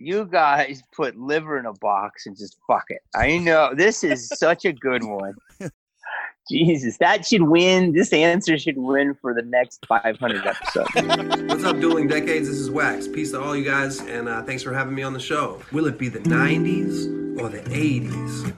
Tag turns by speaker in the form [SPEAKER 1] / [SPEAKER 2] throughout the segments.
[SPEAKER 1] You guys put liver in a box and just fuck it. I know this is such a good one. Jesus, that should win. This answer should win for the next 500 episodes.
[SPEAKER 2] What's up, Dueling Decades? This is Wax. Peace to all you guys, and uh, thanks for having me on the show. Will it be the 90s or the 80s?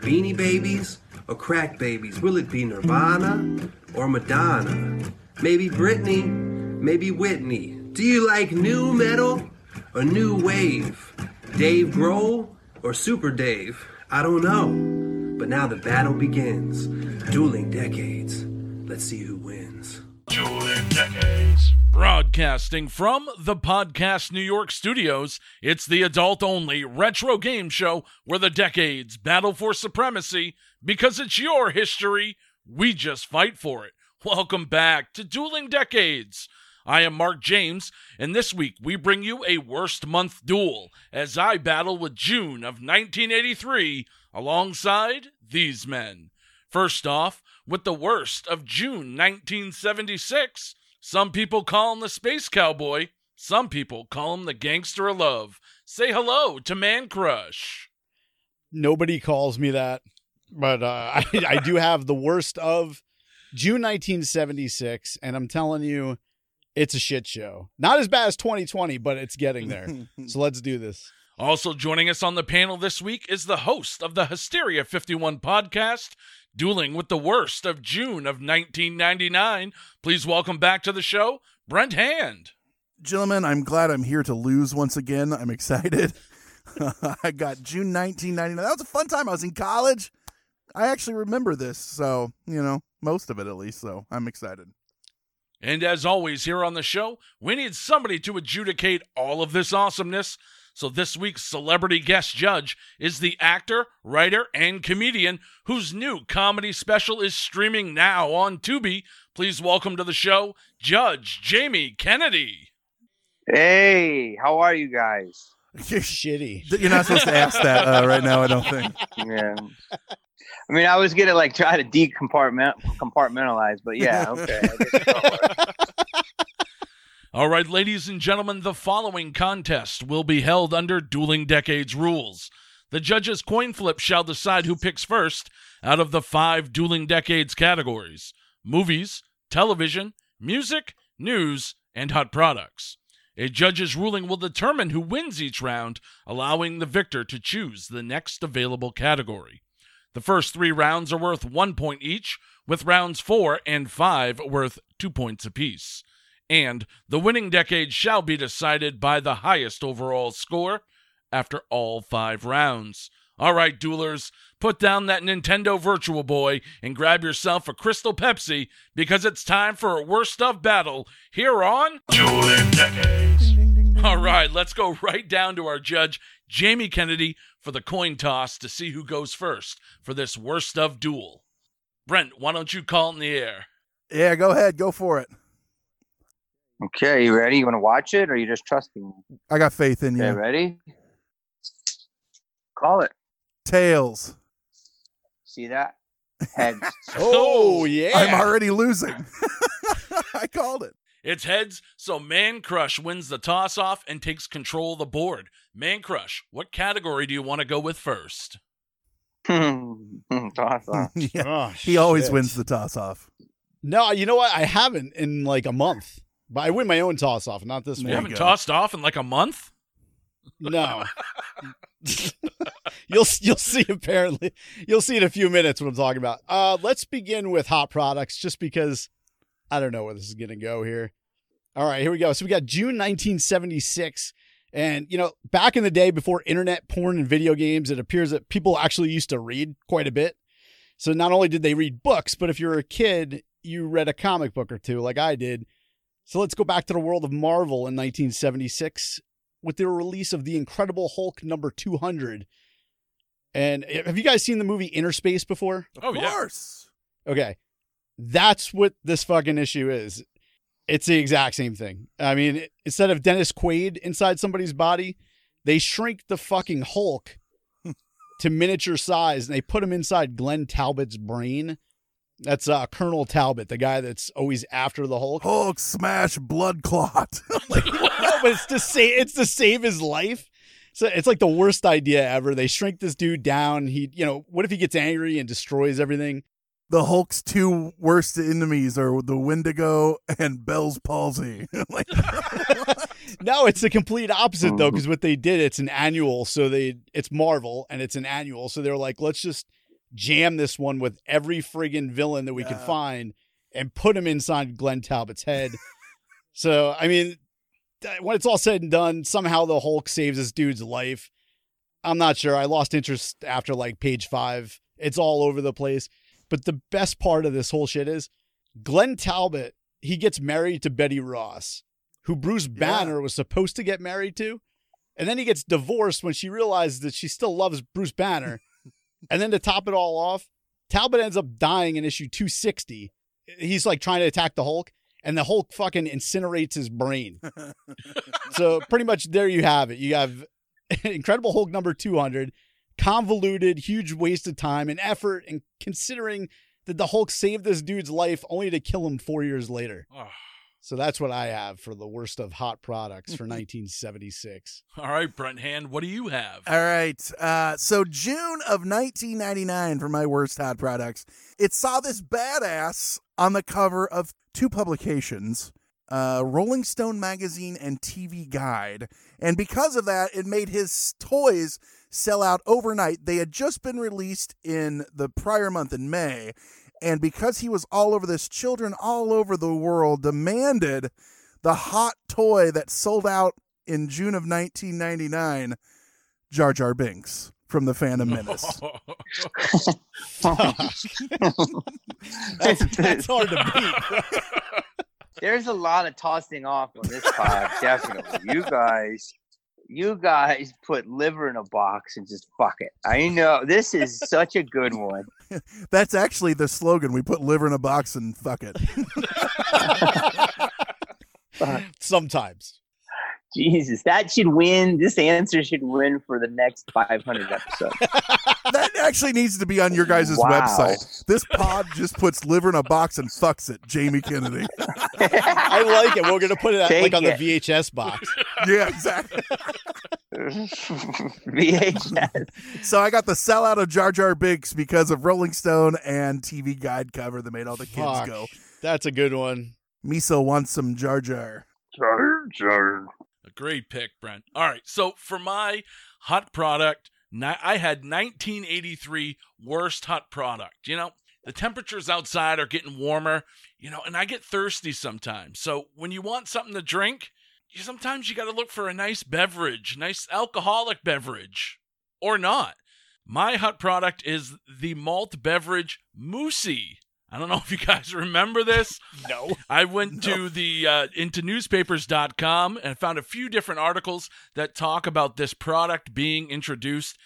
[SPEAKER 2] Beanie Babies or Crack Babies? Will it be Nirvana or Madonna? Maybe Britney, maybe Whitney. Do you like nu metal or new wave? Dave Grohl or Super Dave? I don't know. But now the battle begins. Dueling Decades. Let's see who wins.
[SPEAKER 3] Dueling Decades. Broadcasting from the Podcast New York studios, it's the adult only retro game show where the decades battle for supremacy because it's your history. We just fight for it. Welcome back to Dueling Decades. I am Marc James, and this week we bring you a worst month duel as I battle with June of 1983 alongside these men. First off, with the worst of June 1976, some people call him the Space Cowboy, some people call him the Gangster of Love. Say hello to Man Crush.
[SPEAKER 4] Nobody calls me that, but uh, I, I do have the worst of June 1976, and I'm telling you, it's a shit show. Not as bad as 2020, but it's getting there. so let's do this.
[SPEAKER 3] Also joining us on the panel this week is the host of the Hysteria 51 podcast, Dueling with the Worst of June of 1999. Please welcome back to the show, Brent Hand.
[SPEAKER 5] Gentlemen, I'm glad I'm here to lose once again. I'm excited. I got June 1999. That was a fun time. I was in college. I actually remember this, so, you know, most of it at least, so I'm excited.
[SPEAKER 3] And as always, here on the show, we need somebody to adjudicate all of this awesomeness. So this week's celebrity guest judge is the actor, writer, and comedian whose new comedy special is streaming now on Tubi. Please welcome to the show, Judge Jamie Kennedy.
[SPEAKER 1] Hey, how are you guys?
[SPEAKER 4] You're shitty.
[SPEAKER 5] You're not supposed to ask that uh, right now, I don't think.
[SPEAKER 1] Yeah. I mean, I was gonna like try to decompartment compartmentalize, but yeah, okay.
[SPEAKER 3] All right, ladies and gentlemen, the following contest will be held under Dueling Decades rules. The judges' coin flip shall decide who picks first out of the five Dueling Decades categories movies, television, music, news, and hot products. A judge's ruling will determine who wins each round, allowing the victor to choose the next available category. The first three rounds are worth one point each, with rounds four and five worth two points apiece. And the winning decade shall be decided by the highest overall score after all five rounds. All right, duelers, put down that Nintendo Virtual Boy and grab yourself a Crystal Pepsi because it's time for a worst of battle here on
[SPEAKER 6] Dueling Decades.
[SPEAKER 3] All right, let's go right down to our judge, Jamie Kennedy, for the coin toss to see who goes first for this worst of duel. Brent, why don't you call it in the air?
[SPEAKER 5] Yeah, go ahead. Go for it.
[SPEAKER 1] Okay, you ready? You want to watch it, or you just trusting me?
[SPEAKER 5] I got faith in
[SPEAKER 1] Okay,
[SPEAKER 5] you.
[SPEAKER 1] ready? Call it.
[SPEAKER 5] Tails.
[SPEAKER 1] See that? Heads.
[SPEAKER 4] Oh, oh, yeah.
[SPEAKER 5] I'm already losing. I called it.
[SPEAKER 3] It's heads, so Man Crush wins the toss off and takes control of the board. Man Crush, what category do you want to go with first?
[SPEAKER 1] Toss off.
[SPEAKER 5] yeah.
[SPEAKER 4] Oh,
[SPEAKER 5] He always wins the toss off.
[SPEAKER 4] No, you know what? I haven't in like a month. But I win my own toss off, not this
[SPEAKER 3] You
[SPEAKER 5] There you
[SPEAKER 4] one.
[SPEAKER 3] haven't
[SPEAKER 5] go.
[SPEAKER 3] tossed off in like a month?
[SPEAKER 4] No. you'll you'll see apparently. You'll see in a few minutes what I'm talking about. Uh let's begin with hot products just because I don't know where this is going to go here. All right, here we go. So we got June 1976 and you know, back in the day before internet porn and video games, it appears that people actually used to read quite a bit. So not only did they read books, but if you were a kid, you read a comic book or two like I did. So let's go back to the world of Marvel in 1976 with the release of The Incredible Hulk number 200. And eh, have you guys seen the movie Innerspace before?
[SPEAKER 3] Oh,
[SPEAKER 5] of
[SPEAKER 3] yeah.
[SPEAKER 5] course.
[SPEAKER 4] Okay. That's what this fucking issue is. It's the exact same thing. I mean, instead of Dennis Quaid inside somebody's body, they shrink the fucking Hulk to miniature size and they put him inside Glenn Talbot's brain. That's uh, Colonel Talbot, the guy that's always after the Hulk.
[SPEAKER 5] Hulk smash blood clot.
[SPEAKER 4] no, but it's to save it's to save his life. So it's like the worst idea ever. They shrink this dude down. He, you know, what if he gets angry and destroys everything?
[SPEAKER 5] The Hulk's two worst enemies are the Wendigo and Bell's palsy. like,
[SPEAKER 4] No, it's the complete opposite though, mm. because what they did, it's an annual. So they, it's Marvel and it's an annual. So they're like, let's just jam this one with every friggin' villain that we can find and put him inside Glenn Talbot's head. so I mean, when it's all said and done, somehow the Hulk saves this dude's life. I'm not sure. I lost interest after like page five. It's all over the place. But the best part of this whole shit is Glenn Talbot, he gets married to Betty Ross, who Bruce Banner was supposed to get married to. And then he gets divorced when she realizes that she still loves Bruce Banner. and then to top it all off, Talbot ends up dying in issue 260. He's like trying to attack the Hulk, and the Hulk fucking incinerates his brain. so pretty much there you have it. You have Incredible Hulk number 200, convoluted, huge waste of time and effort, and considering that the Hulk saved this dude's life only to kill him four years later.
[SPEAKER 3] Oh.
[SPEAKER 4] So that's what I have for the worst of hot products for 1976.
[SPEAKER 3] All right, Brent Hand, what do you have?
[SPEAKER 5] All right. Uh, so June of 1999 for my worst hot products. It saw this badass on the cover of two publications, uh, Rolling Stone magazine and TV Guide, and because of that, it made his toys sell out overnight. They had just been released in the prior month in May. And because he was all over this, children all over the world demanded the hot toy that sold out in June of 1999 Jar Jar Binks from the Phantom Menace.
[SPEAKER 4] That's, that's hard to beat.
[SPEAKER 1] There's a lot of tossing off on this pod, definitely. You guys, you guys put liver in a box and just fuck it. I know this is such a good one.
[SPEAKER 5] That's actually the slogan. We put liver in a box and fuck it.
[SPEAKER 4] Sometimes.
[SPEAKER 1] Jesus, that should win. This answer should win for the next 500 episodes.
[SPEAKER 5] that actually needs to be on your guys'
[SPEAKER 1] Wow.
[SPEAKER 5] website. This pod just puts liver in a box and fucks it. Jamie Kennedy.
[SPEAKER 4] I like it. We're going to put it at, like on
[SPEAKER 1] it.
[SPEAKER 4] the VHS box.
[SPEAKER 5] yeah, exactly.
[SPEAKER 1] VHS.
[SPEAKER 5] So I got the sellout of Jar Jar Binks because of Rolling Stone and TV Guide cover that made all the kids
[SPEAKER 4] Fuck.
[SPEAKER 5] go.
[SPEAKER 4] That's a good one.
[SPEAKER 5] Meesa wants some Jar Jar.
[SPEAKER 6] Jar Jar.
[SPEAKER 3] Great pick, Brent. All right, so for my hot product, I had 1983 worst hot product. You know, the temperatures outside are getting warmer, you know, and I get thirsty sometimes. So when you want something to drink, you, sometimes you got to look for a nice beverage, nice alcoholic beverage, or not. My hot product is the malt beverage Moussy. I don't know if you guys remember this.
[SPEAKER 4] No.
[SPEAKER 3] I went to the uh, into newspapers.com and found a few different articles that talk about this product being introduced.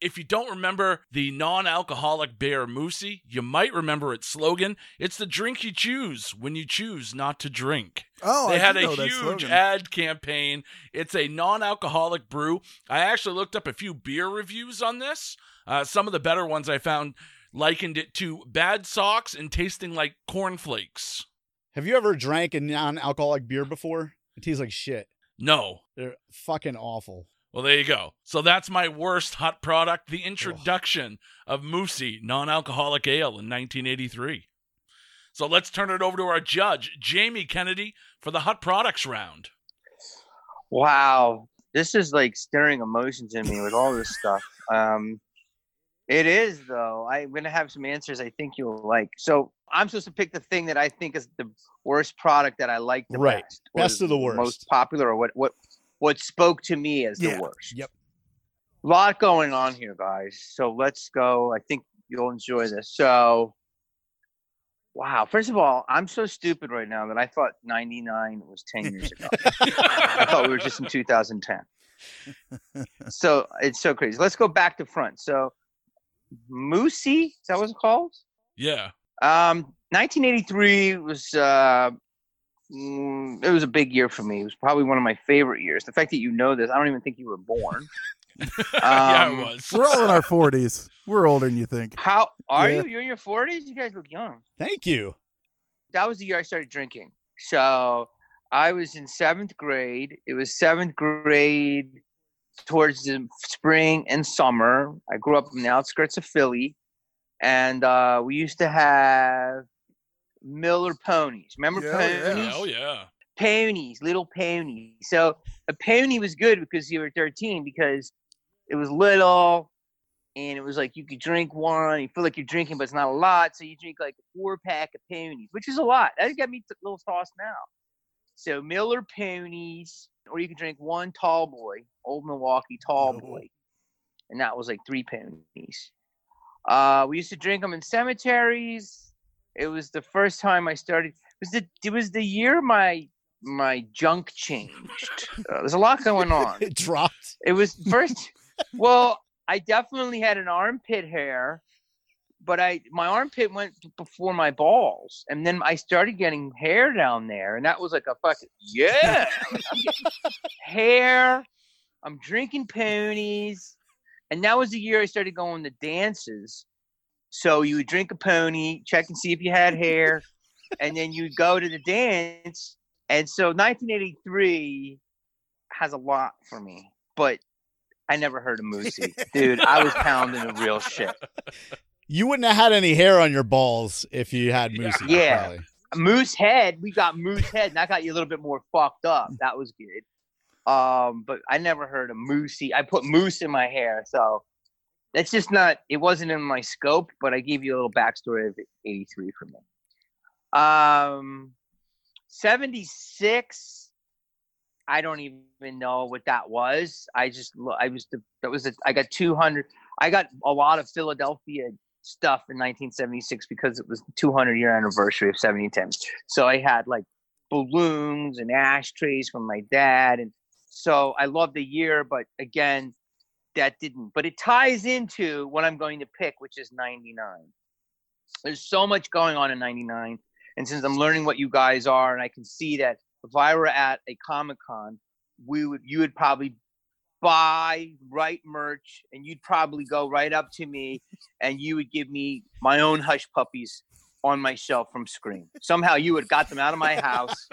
[SPEAKER 3] If you don't remember the non-alcoholic beer Moussy, you might remember its slogan. It's the drink you choose when you choose not to drink.
[SPEAKER 5] Oh,
[SPEAKER 3] they
[SPEAKER 5] I
[SPEAKER 3] had a huge ad campaign. It's a non-alcoholic brew. I actually looked up a few beer reviews on this. Uh, some of the better ones I found likened it to bad socks and tasting like cornflakes.
[SPEAKER 4] Have you ever drank a non alcoholic beer before? It tastes like shit.
[SPEAKER 3] No.
[SPEAKER 4] They're fucking awful.
[SPEAKER 3] Well, there you go. So that's my worst hot product, the introduction of Moussy non-alcoholic ale in 1983. So let's turn it over to our judge, Jamie Kennedy, for the hot products round.
[SPEAKER 1] Wow, this is like stirring emotions in me with all this stuff. Um, it is though. I'm gonna have some answers I think you'll like. So I'm supposed to pick the thing that I think is the worst product that I like the
[SPEAKER 4] Right.
[SPEAKER 1] best,
[SPEAKER 4] Best of the worst.
[SPEAKER 1] most popular, or what what what spoke to me as
[SPEAKER 5] Yeah.
[SPEAKER 1] the worst.
[SPEAKER 4] Yep.
[SPEAKER 1] A lot going on here, guys. So let's go. I think you'll enjoy this. So, wow. First of all, I'm so stupid right now that I thought 99 was 10 years ago. I thought we were just in 2010. So it's so crazy. Let's go back to front. So, Moussy, is that what it's called?
[SPEAKER 3] Yeah.
[SPEAKER 1] Um, 1983 was uh, mm, it was a big year for me. It was probably one of my favorite years. The fact that you know this, I don't even think you were born.
[SPEAKER 3] yeah,
[SPEAKER 1] Um,
[SPEAKER 3] it was.
[SPEAKER 5] We're all in our 40s. We're older than you think.
[SPEAKER 1] How are
[SPEAKER 5] Yeah.
[SPEAKER 1] you? You're in your 40s. You guys look young.
[SPEAKER 4] Thank you.
[SPEAKER 1] That was the year I started drinking. So I was in seventh grade. It was seventh grade towards the spring and summer. I grew up in the outskirts of Philly, and uh, we used to have Miller ponies. Remember
[SPEAKER 5] Yeah, yeah.
[SPEAKER 1] ponies?
[SPEAKER 3] Oh yeah.
[SPEAKER 1] Ponies, little ponies. So a pony was good because you were 13 because it was little and it was like you could drink one. You feel like you're drinking, but it's not a lot. So you drink like a four pack of ponies, which is a lot. That got me a little tossed now. So Miller ponies, or you could drink one tall boy, old Milwaukee tall boy, and that was like three pennies. Uh, we used to drink them in cemeteries. It was the first time I started. It was the it was the year my my junk changed. Uh, there's a lot going on.
[SPEAKER 4] It dropped.
[SPEAKER 1] It was first. well, I definitely had an armpit hair, but I my armpit went before my balls, and then I started getting hair down there, and that was like a fucking yeah, hair. I'm drinking ponies, and that was the year I started going to dances. So you would drink a pony, check and see if you had hair, and then you'd go to the dance. And so 1983 has a lot for me, but I never heard of Moussy. Dude, I was pounding the real shit.
[SPEAKER 4] You wouldn't have had any hair on your balls if you had moose.
[SPEAKER 1] Yeah.
[SPEAKER 4] probably.
[SPEAKER 1] Moose head, we got moose head, and that got you a little bit more fucked up. That was good. Um, but I never heard of Moussy. I put moose in my hair, so that's just not it wasn't in my scope, but I gave you a little backstory of 83 for me. Um 76 I don't even know what that was. I just lo- I was the that was a, I got 200 I got a lot of Philadelphia stuff in 1976 because it was the 200 year anniversary of 7010. So I had like balloons and ashtrays from my dad and so I love the year but again that didn't but it ties into what I'm going to pick which is 99. There's so much going on in 99 and since I'm learning what you guys are and I can see that if I were at a Comic Con we would you would probably buy right merch and you'd probably go right up to me and you would give me my own hush puppies on my shelf from Scream. Somehow you would got them out of my house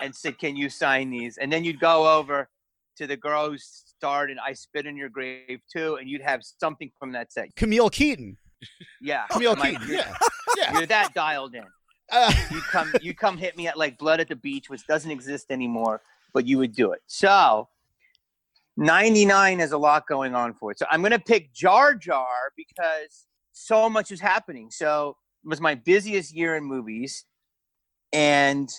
[SPEAKER 1] and said, "Can you sign these?" And then you'd go over to the girl who starred in "I Spit in Your Grave" too, and you'd have something from that set.
[SPEAKER 4] Camille Keaton.
[SPEAKER 1] Yeah,
[SPEAKER 4] Camille
[SPEAKER 1] my-
[SPEAKER 4] Keaton.
[SPEAKER 1] you're,
[SPEAKER 4] Yeah. Yeah.
[SPEAKER 1] you're that dialed in.
[SPEAKER 4] Uh,
[SPEAKER 1] You come, you come hit me at like Blood at the Beach, which doesn't exist anymore, but you would do it. So. 99 has a lot going on for it. So I'm going to pick Jar Jar because so much is happening. So it was my busiest year in movies. And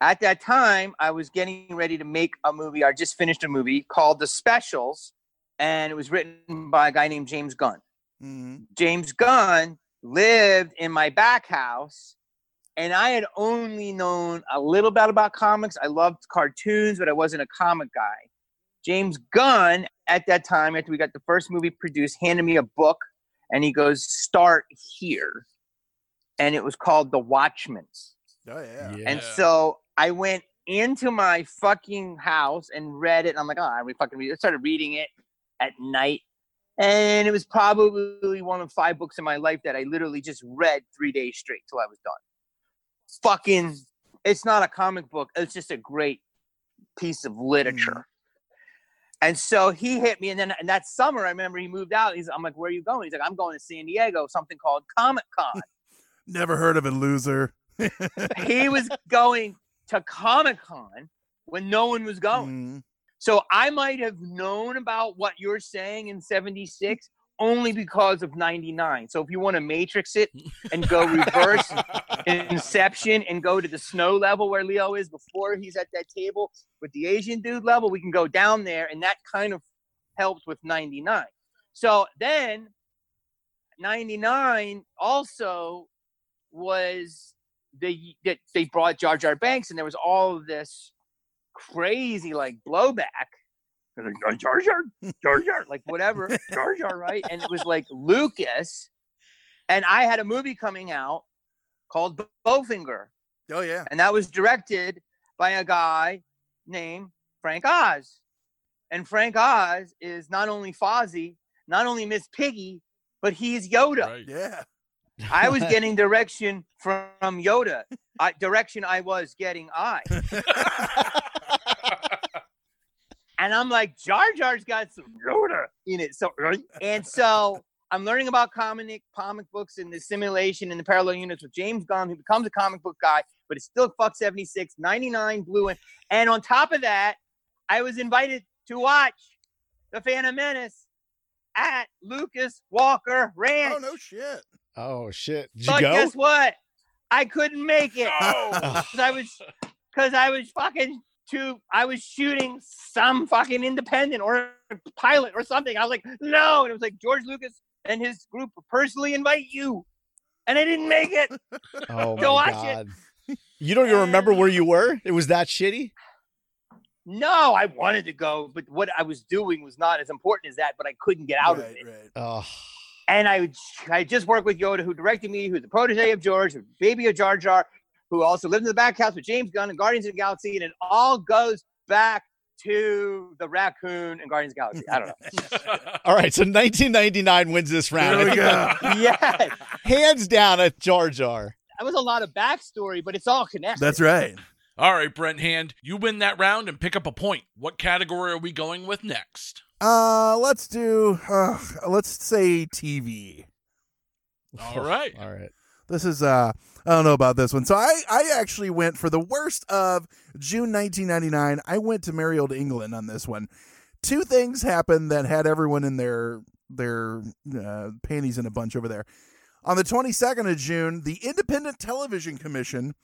[SPEAKER 1] at that time, I was getting ready to make a movie. I just finished a movie called The Specials, and it was written by a guy named James Gunn.
[SPEAKER 5] Mhm.
[SPEAKER 1] James Gunn lived in my back house, and I had only known a little bit about comics. I loved cartoons, but I wasn't a comic guy. James Gunn, at that time, after we got the first movie produced, handed me a book, and he goes, "Start here," and it was called The Watchmen.
[SPEAKER 5] Oh yeah.
[SPEAKER 1] And so I went into my fucking house and read it. And I'm like, oh, I re- fucking read it. I started reading it at night. And it was probably one of five books in my life that I literally just read three days straight till I was done. Fucking, it's not a comic book. It's just a great piece of literature. Mm. And so he hit me, and then and that summer, I remember he moved out. He's, I'm like, "Where are you going?" He's like, "I'm going to San Diego, something called Comic Con."
[SPEAKER 5] Never heard of it, loser.
[SPEAKER 1] he was going to Comic Con when no one was going.
[SPEAKER 5] Mhm.
[SPEAKER 1] So I might have known about what you're saying in 76 only because of 99. So if you want to matrix it and go reverse inception and go to the snow level where Leo is before he's at that table with the Asian dude level, we can go down there and that kind of helped with 99. So then 99 also was they that they brought Jar Jar Binks and there was all of this crazy like blowback. They're Like, Jar Jar, Jar Jar, like whatever, Jar Jar, right? And it was like Lucas, and I had a movie coming out called Bowfinger,
[SPEAKER 5] Oh yeah.
[SPEAKER 1] and that was directed by a guy named Frank Oz. And Frank Oz is not only Fozzie, not only Miss Piggy, but he's Yoda.
[SPEAKER 3] Right.
[SPEAKER 5] Yeah.
[SPEAKER 1] I was getting direction from Yoda. I, direction I was getting I. and I'm like, Jar Jar's got some Yoda in it. So, and so I'm learning about comic comic books and the simulation and the parallel units with James Gunn, who becomes a comic book guy, but it's still fuck 76, 99 blue. And, and on top of that, I was invited to watch The Phantom Menace at Lucas Walker Ranch.
[SPEAKER 5] Oh no shit.
[SPEAKER 4] Oh shit! Did you
[SPEAKER 1] but
[SPEAKER 4] go?
[SPEAKER 1] guess what? I couldn't make it
[SPEAKER 3] Oh.
[SPEAKER 1] because I was because I was fucking too. I was shooting some fucking independent or pilot or something. I was like, no, and it was like George Lucas and his group personally invite you, and I didn't make it.
[SPEAKER 4] Oh my
[SPEAKER 1] Go watch it.
[SPEAKER 4] god! You don't even remember where you were? It was that shitty.
[SPEAKER 1] No, I wanted to go, but what I was doing was not as important as that. But I couldn't get out of it.
[SPEAKER 5] right.
[SPEAKER 4] Oh,
[SPEAKER 1] and I I just worked with Yoda, who directed me, who's the protege of George, baby of Jar Jar, who also lived in the back house with James Gunn and Guardians of the Galaxy, and it all goes back to the raccoon and Guardians of the Galaxy. I don't know.
[SPEAKER 4] all right. So 1999 wins this round.
[SPEAKER 5] There we go.
[SPEAKER 1] yeah,
[SPEAKER 4] Hands down at Jar Jar.
[SPEAKER 1] that was a lot of backstory, but it's all connected.
[SPEAKER 5] That's right.
[SPEAKER 3] All right, Brent Hand, you win that round and pick up a point. What category are we going with next?
[SPEAKER 5] Uh, let's do. Uh, let's say TV.
[SPEAKER 3] All right.
[SPEAKER 4] All right.
[SPEAKER 5] This is uh I don't know about this one. So I I actually went for the worst of June 1999. I went to merry old England on this one. Two things happened that had everyone in their their uh, panties in a bunch over there. On the 22nd of June, the Independent Television Commission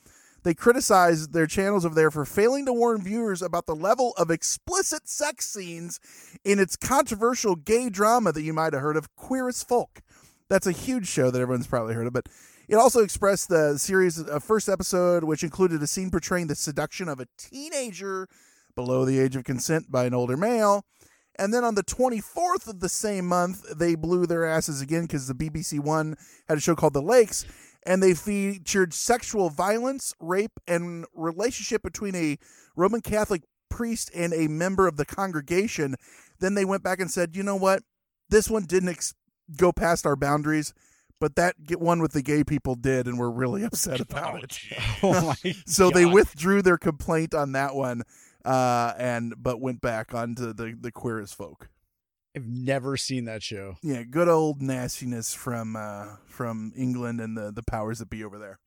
[SPEAKER 5] they criticized their channels over there for failing to warn viewers about the level of explicit sex scenes in its controversial gay drama that you might have heard of, Queer as Folk. That's a huge show that everyone's probably heard of, but it also expressed the series' uh, first episode, which included a scene portraying the seduction of a teenager below the age of consent by an older male. And then on the 24th of the same month, they blew their asses again because the BBC One had a show called The Lakes, and they featured sexual violence, rape, and relationship between a Roman Catholic priest and a member of the congregation. Then they went back and said, you know what? This one didn't ex- go past our boundaries, but that get one with the gay people did, and we're really upset about
[SPEAKER 3] Oh,
[SPEAKER 5] it.
[SPEAKER 4] Oh my.
[SPEAKER 5] So they withdrew their complaint on that one, uh, and but went back onto the the queer as folk.
[SPEAKER 4] I've never seen that show.
[SPEAKER 5] Yeah, good old nastiness from uh, from England and the the powers that be over there.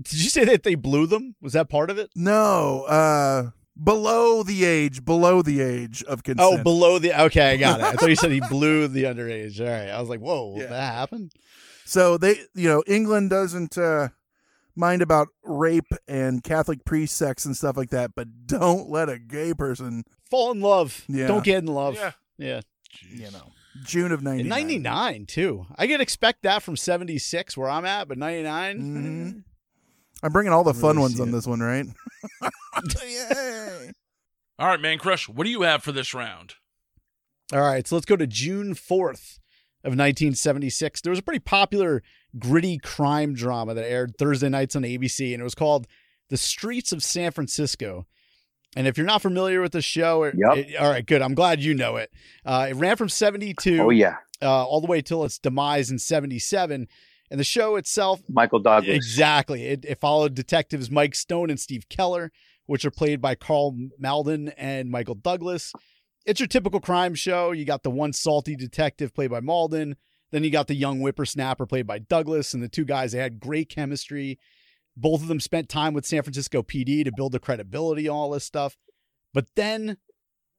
[SPEAKER 4] Did you say that they blew them? Was that part of it?
[SPEAKER 5] No, uh, below the age, below the age of consent.
[SPEAKER 4] Oh, below the. Okay, I got it. I thought you said he blew the underage. All right. I was like, whoa,
[SPEAKER 5] Yeah.
[SPEAKER 4] that happened?
[SPEAKER 5] So they, you know, England doesn't uh, mind about rape and Catholic priest sex and stuff like that, but don't let a gay person,
[SPEAKER 4] Fall in love.
[SPEAKER 5] Yeah.
[SPEAKER 4] Don't get in love.
[SPEAKER 3] Yeah.
[SPEAKER 4] Yeah.
[SPEAKER 5] you know, June of
[SPEAKER 4] In
[SPEAKER 5] 99.
[SPEAKER 4] 99, too. I could expect that from 76, where I'm at, but 99.
[SPEAKER 5] Mhm. I'm bringing all the fun
[SPEAKER 4] Really
[SPEAKER 5] ones on
[SPEAKER 4] it.
[SPEAKER 5] this one, right? Yay.
[SPEAKER 3] All right, Man Crush, what do you have for this round?
[SPEAKER 4] All right, so let's go to June 4th of 1976. There was a pretty popular gritty crime drama that aired Thursday nights on ABC, and it was called The Streets of San Francisco. And if you're not familiar with the show, it,
[SPEAKER 1] Yep.
[SPEAKER 4] it- all right, good. I'm glad you know it. Uh, it ran from 72
[SPEAKER 1] Oh yeah,
[SPEAKER 4] uh, all the way till its demise in 77. And the show itself
[SPEAKER 1] Michael Douglas.
[SPEAKER 4] Exactly. It, it followed detectives Mike Stone and Steve Keller, which are played by Karl Malden and Michael Douglas. It's your typical crime show. You got the one salty detective played by Malden. Then you got the young whippersnapper played by Douglas. And the two guys, they had great chemistry. Both of them spent time with San Francisco PD to build the credibility, all this stuff. But then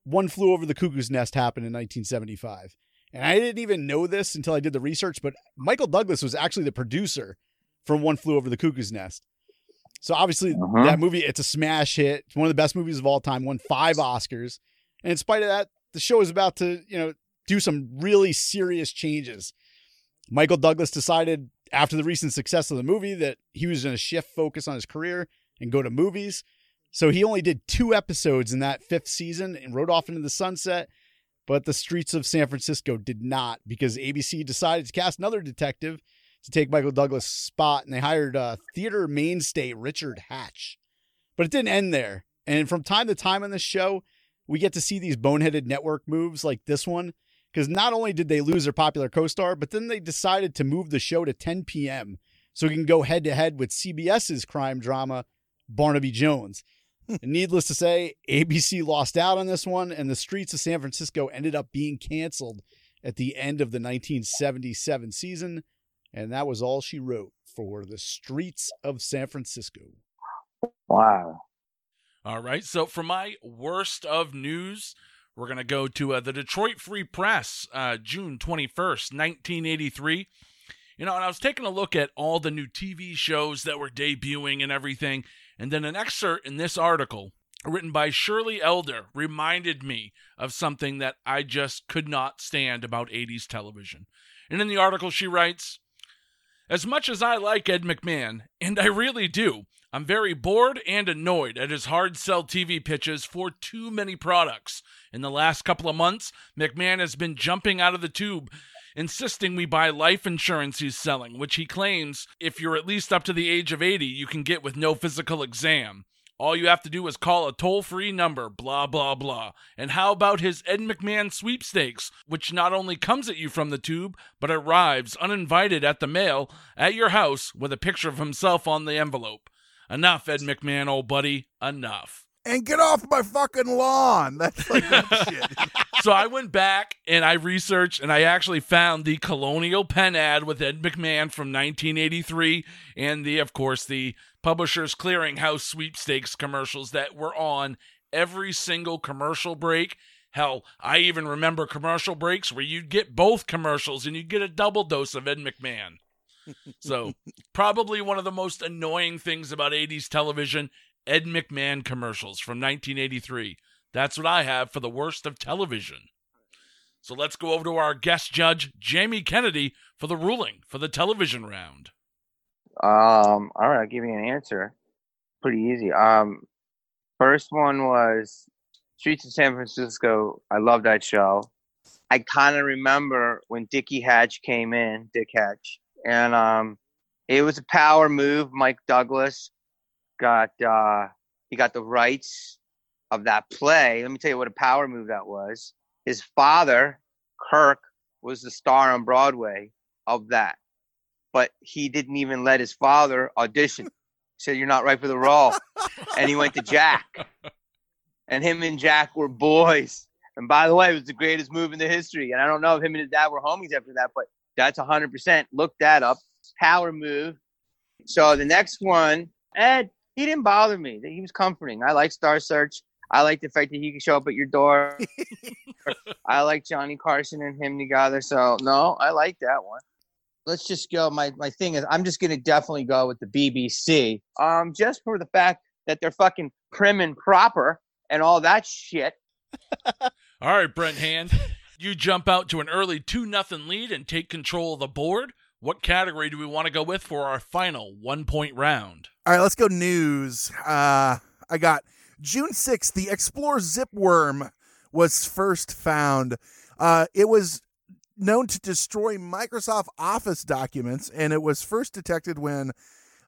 [SPEAKER 4] one flew over the cuckoo's nest happened in 1975. And I didn't even know this until I did the research, but Michael Douglas was actually the producer from One Flew Over the Cuckoo's Nest. So obviously
[SPEAKER 1] Uh-huh.
[SPEAKER 4] that movie, it's a smash hit. It's one of the best movies of all time, won five Oscars. And in spite of that, the show is about to, you know, do some really serious changes. Michael Douglas decided after the recent success of the movie that he was going to shift focus on his career and go to movies. So he only did two episodes in that fifth season and rode off into the sunset. But the streets of San Francisco did not because ABC decided to cast another detective to take Michael Douglas' spot, and they hired uh, theater mainstay Richard Hatch. But it didn't end there. And from time to time on the show, we get to see these boneheaded network moves like this one. Because not only did they lose their popular co star, but then they decided to move the show to 10 p.m. so we can go head to head with CBS's crime drama, Barnaby Jones. Hmm. Needless to say, ABC lost out on this one, and the streets of San Francisco ended up being canceled at the end of the 1977 season. And that was all she wrote for the streets of San Francisco.
[SPEAKER 1] Wow.
[SPEAKER 3] All right. So for my worst of news, we're going to go to uh, the Detroit Free Press, uh, June 21st, 1983. You know, and I was taking a look at all the new TV shows that were debuting and everything. And then an excerpt in this article, written by Shirley Elder, reminded me of something that I just could not stand about 80s television. And in the article, she writes As much as I like Ed McMahon, and I really do, I'm very bored and annoyed at his hard sell TV pitches for too many products. In the last couple of months, McMahon has been jumping out of the tube, insisting we buy life insurance he's selling, which he claims if you're at least up to the age of 80, you can get with no physical exam. All you have to do is call a toll free number, blah, blah, blah. And how about his Ed McMahon sweepstakes, which not only comes at you from the tube, but arrives uninvited at the mail at your house with a picture of himself on the envelope? Enough, Ed McMahon, old buddy. Enough.
[SPEAKER 5] And get off my fucking lawn. That's like that shit.
[SPEAKER 3] so I went back and I researched and I actually found the Colonial Pen ad with Ed McMahon from 1983 and the, of course, the Publishers Clearinghouse sweepstakes commercials that were on every single commercial break. Hell, I even remember commercial breaks where you'd get both commercials and you'd get a double dose of Ed McMahon. So, probably one of the most annoying things about 80s television Ed McMahon commercials from 1983. That's what I have for the worst of television. So let's go over to our guest judge, Jamie Kennedy, for the ruling for the television round.
[SPEAKER 1] Um, all right, I'll give you an answer. Pretty easy. Um, first one was Streets of San Francisco. I love that show. I kind of remember when Dickie Hatch came in, Dick Hatch, and um, it was a power move. Mike Douglas got uh, he got the rights of that play. Let me tell you what a power move that was. His father, Kirk, was the star on Broadway of that, but he didn't even let his father audition. He said, "You're not right for the role," and he went to Jack, and him and Jack were boys. And by the way, it was the greatest move in the history. And I don't know if him and his dad were homies after that, but that's 100%. Look that up. Power move. So the next one, Ed, he didn't bother me. He was comforting. I like Star Search. I like the fact that he could show up at your door. I like Johnny Carson and him together. So no, I like that one. Let's just go. My my thing is, I'm just gonna definitely go with the BBC. Um, just for the fact that they're fucking prim and proper and all that shit.
[SPEAKER 3] All right, Brent Hand, you jump out to an early 2 nothing lead and take control of the board. What category do we want to go with for our final one point round?
[SPEAKER 5] All right, let's go news. Uh, I got June 6th, the ExploreZip worm was first found. Uh, it was known to destroy Microsoft Office documents, and it was first detected when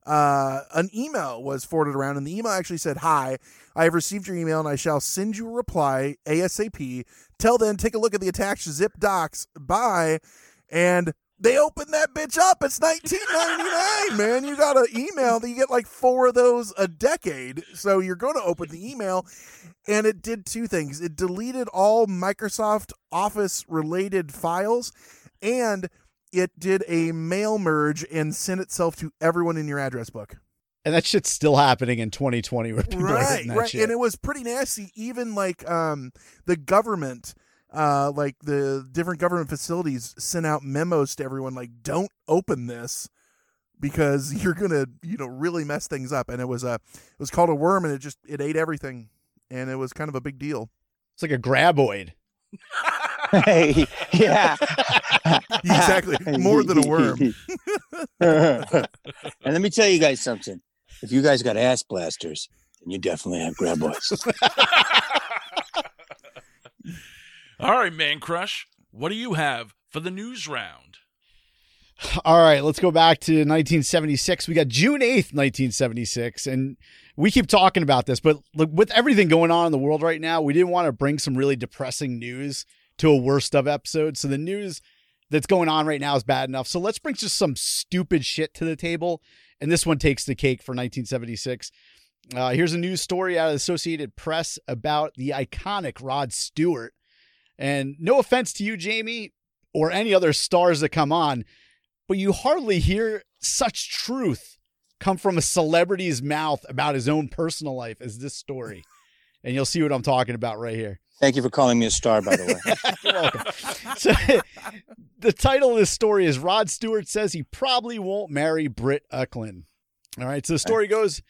[SPEAKER 5] uh, an email was forwarded around, and the email actually said, Hi, I have received your email, and I shall send you a reply ASAP. Till then, take a look at the attached zip docs. Bye. And they opened that bitch up. It's 1999, man. You got an email that you get like four of those a decade. So you're going to open the email. And it did two things it deleted all Microsoft Office related files and it did a mail merge and sent itself to everyone in your address book.
[SPEAKER 4] And that shit's still happening in 2020 where people
[SPEAKER 5] Right, right.
[SPEAKER 4] shit.
[SPEAKER 5] And it was pretty nasty. Even like um, the government, uh, like the different government facilities sent out memos to everyone like, don't open this because you're gonna, you know, really mess things up. And it was a, it was called a worm, and it just it ate everything, and it was kind of a big deal.
[SPEAKER 4] it's like a graboid.
[SPEAKER 1] Hey, yeah.
[SPEAKER 5] Exactly, more than a worm.
[SPEAKER 7] and let me tell you guys something. If you guys got ass blasters, then you definitely have graboids.
[SPEAKER 3] All right, Man Crush, what do you have for the news round?
[SPEAKER 4] All right, let's go back to 1976. We got June 8th, 1976. And we keep talking about this, but look, with everything going on in the world right now, we didn't want to bring some really depressing news to a worst of episode. So the news that's going on right now is bad enough. So let's bring just some stupid shit to the table. And this one takes the cake for 1976. Uh, here's a news story out of the Associated Press about the iconic Rod Stewart. And no offense to you, Jamie, or any other stars that come on, but you hardly hear such truth come from a celebrity's mouth about his own personal life as this story. And you'll see what I'm talking about right here.
[SPEAKER 7] Thank you for calling me a star, by the way.
[SPEAKER 4] You're welcome. So, the title of this story is Rod Stewart says he probably won't marry Britt Ekland. All right. So the story goes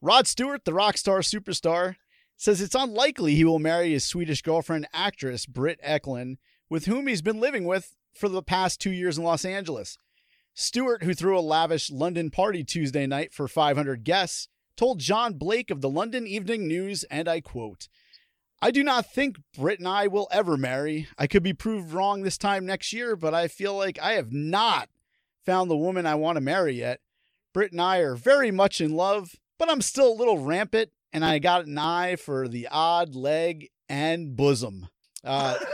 [SPEAKER 4] Rod Stewart, the rock star superstar, says it's unlikely he will marry his Swedish girlfriend, actress Britt Ekland, with whom he's been living with for the past two years in Los Angeles. Stewart, who threw a lavish London party Tuesday night for 500 guests, told John Blake of the London Evening News, and I quote, I do not think Britt and I will ever marry. I could be proved wrong this time next year, but I feel like I have not found the woman I want to marry yet. Britt and I are very much in love, but I'm still a little rampant, and I got an eye for the odd leg and bosom. Uh,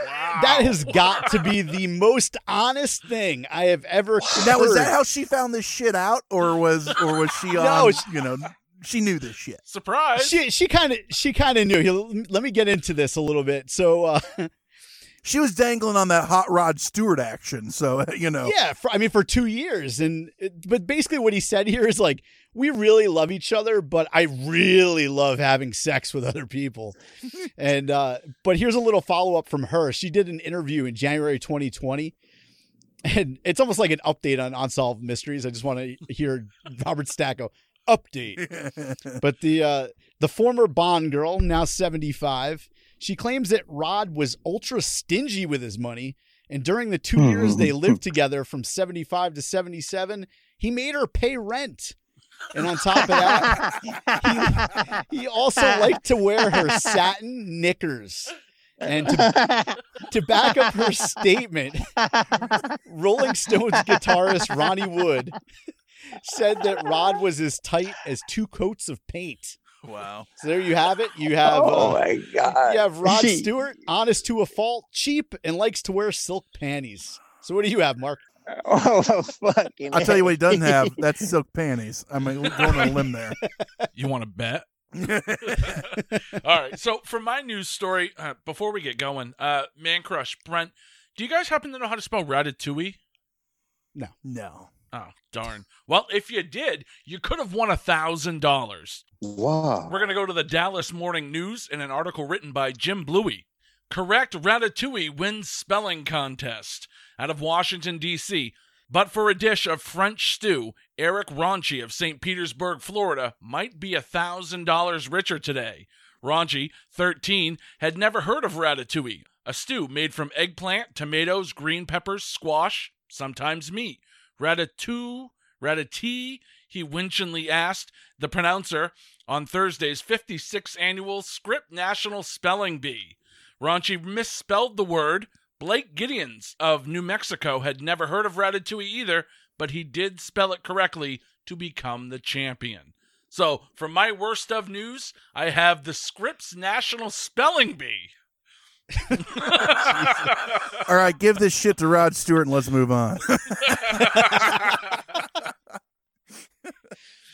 [SPEAKER 4] That has got to be the most honest thing I have ever.
[SPEAKER 5] Now was that how she found this shit out, or was or was she on?
[SPEAKER 4] No, she-
[SPEAKER 5] you know, she knew this shit.
[SPEAKER 3] Surprise!
[SPEAKER 4] she she kind of she kind of knew. Let me get into this a little bit. So uh,
[SPEAKER 5] She was dangling on that hot Rod Stewart action, so you know.
[SPEAKER 4] yeah, for, I mean for two years, and but basically what he said here is like we really love each other, but I really love having sex with other people. and uh, but here's a little follow up from her. She did an interview in January 2020. And it's almost like an update on Unsolved Mysteries. I just want to hear Robert Stacco update. but the uh, the former Bond girl, now 75, she claims that Rod was ultra stingy with his money, and during the two years they hmm. lived together from 75 to 77, he made her pay rent. And on top of that, he, he also liked to wear her satin knickers. And to, to back up her statement, Rolling Stones guitarist Ronnie Wood said that Rod was as tight as two coats of paint.
[SPEAKER 5] Wow.
[SPEAKER 4] So there you have it. You have
[SPEAKER 1] oh
[SPEAKER 4] uh,
[SPEAKER 1] my god!
[SPEAKER 4] you have Rod
[SPEAKER 1] She-
[SPEAKER 4] Stewart, honest to a fault, cheap, and likes to wear silk panties. So what do you have, Marc?
[SPEAKER 1] Oh fucking!
[SPEAKER 5] I'll tell you what he doesn't have. That's silk panties. I'm going on a limb there.
[SPEAKER 3] You want to bet? All right. So for my news story, uh, before we get going, uh, Man Crush, Brent, do you guys happen to know how to spell ratatouille?
[SPEAKER 5] No. No.
[SPEAKER 3] Oh, darn. Well, if you did, you could have won a thousand dollars.
[SPEAKER 7] Wow.
[SPEAKER 3] We're gonna go to the Dallas Morning News in an article written by Jim Bluey. Correct ratatouille wins spelling contest out of Washington D.C. But for a dish of French stew, Eric Raunchy of St. Petersburg, Florida, might be a thousand dollars richer today. Raunchy, 13, had never heard of ratatouille, a stew made from eggplant, tomatoes, green peppers, squash, sometimes meat. Ratatouille, ratatouille, he winchingly asked the pronouncer on Thursday's 56th annual Scripps National Spelling Bee. Raunchy misspelled the word. Blake Giddens of New Mexico had never heard of ratatouille either, but he did spell it correctly to become the champion. So, for my worst of news, I have the Scripps National Spelling Bee.
[SPEAKER 5] All right, give this shit to Rod Stewart and let's move on.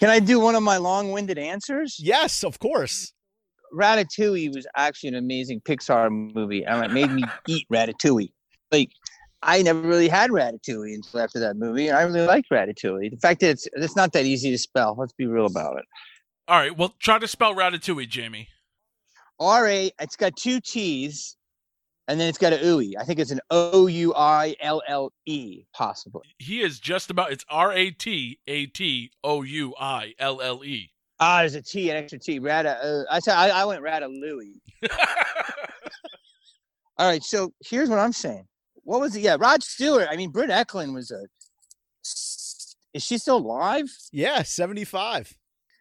[SPEAKER 1] Can I do one of my long-winded answers?
[SPEAKER 4] Yes, of course.
[SPEAKER 1] Ratatouille was actually an amazing Pixar movie, and it made me eat Ratatouille. Like, I never really had Ratatouille until after that movie, and I really liked Ratatouille. The fact that it's it's not that easy to spell. Let's be real about it.
[SPEAKER 3] All right, well, try to spell ratatouille, Jamie.
[SPEAKER 1] R A. It's got two T's, and then it's got a ooey. I think it's an O U I L L E, possibly.
[SPEAKER 3] He is just about, it's R A T A T O U I L L E.
[SPEAKER 1] Ah, there's a T, an extra T. Rata. Uh, I said I, I went Ratatouille. All right, so here's what I'm saying. What was it? Yeah, Rod Stewart. I mean, Britt Ekland was a. Is she still alive?
[SPEAKER 4] Yeah, 75.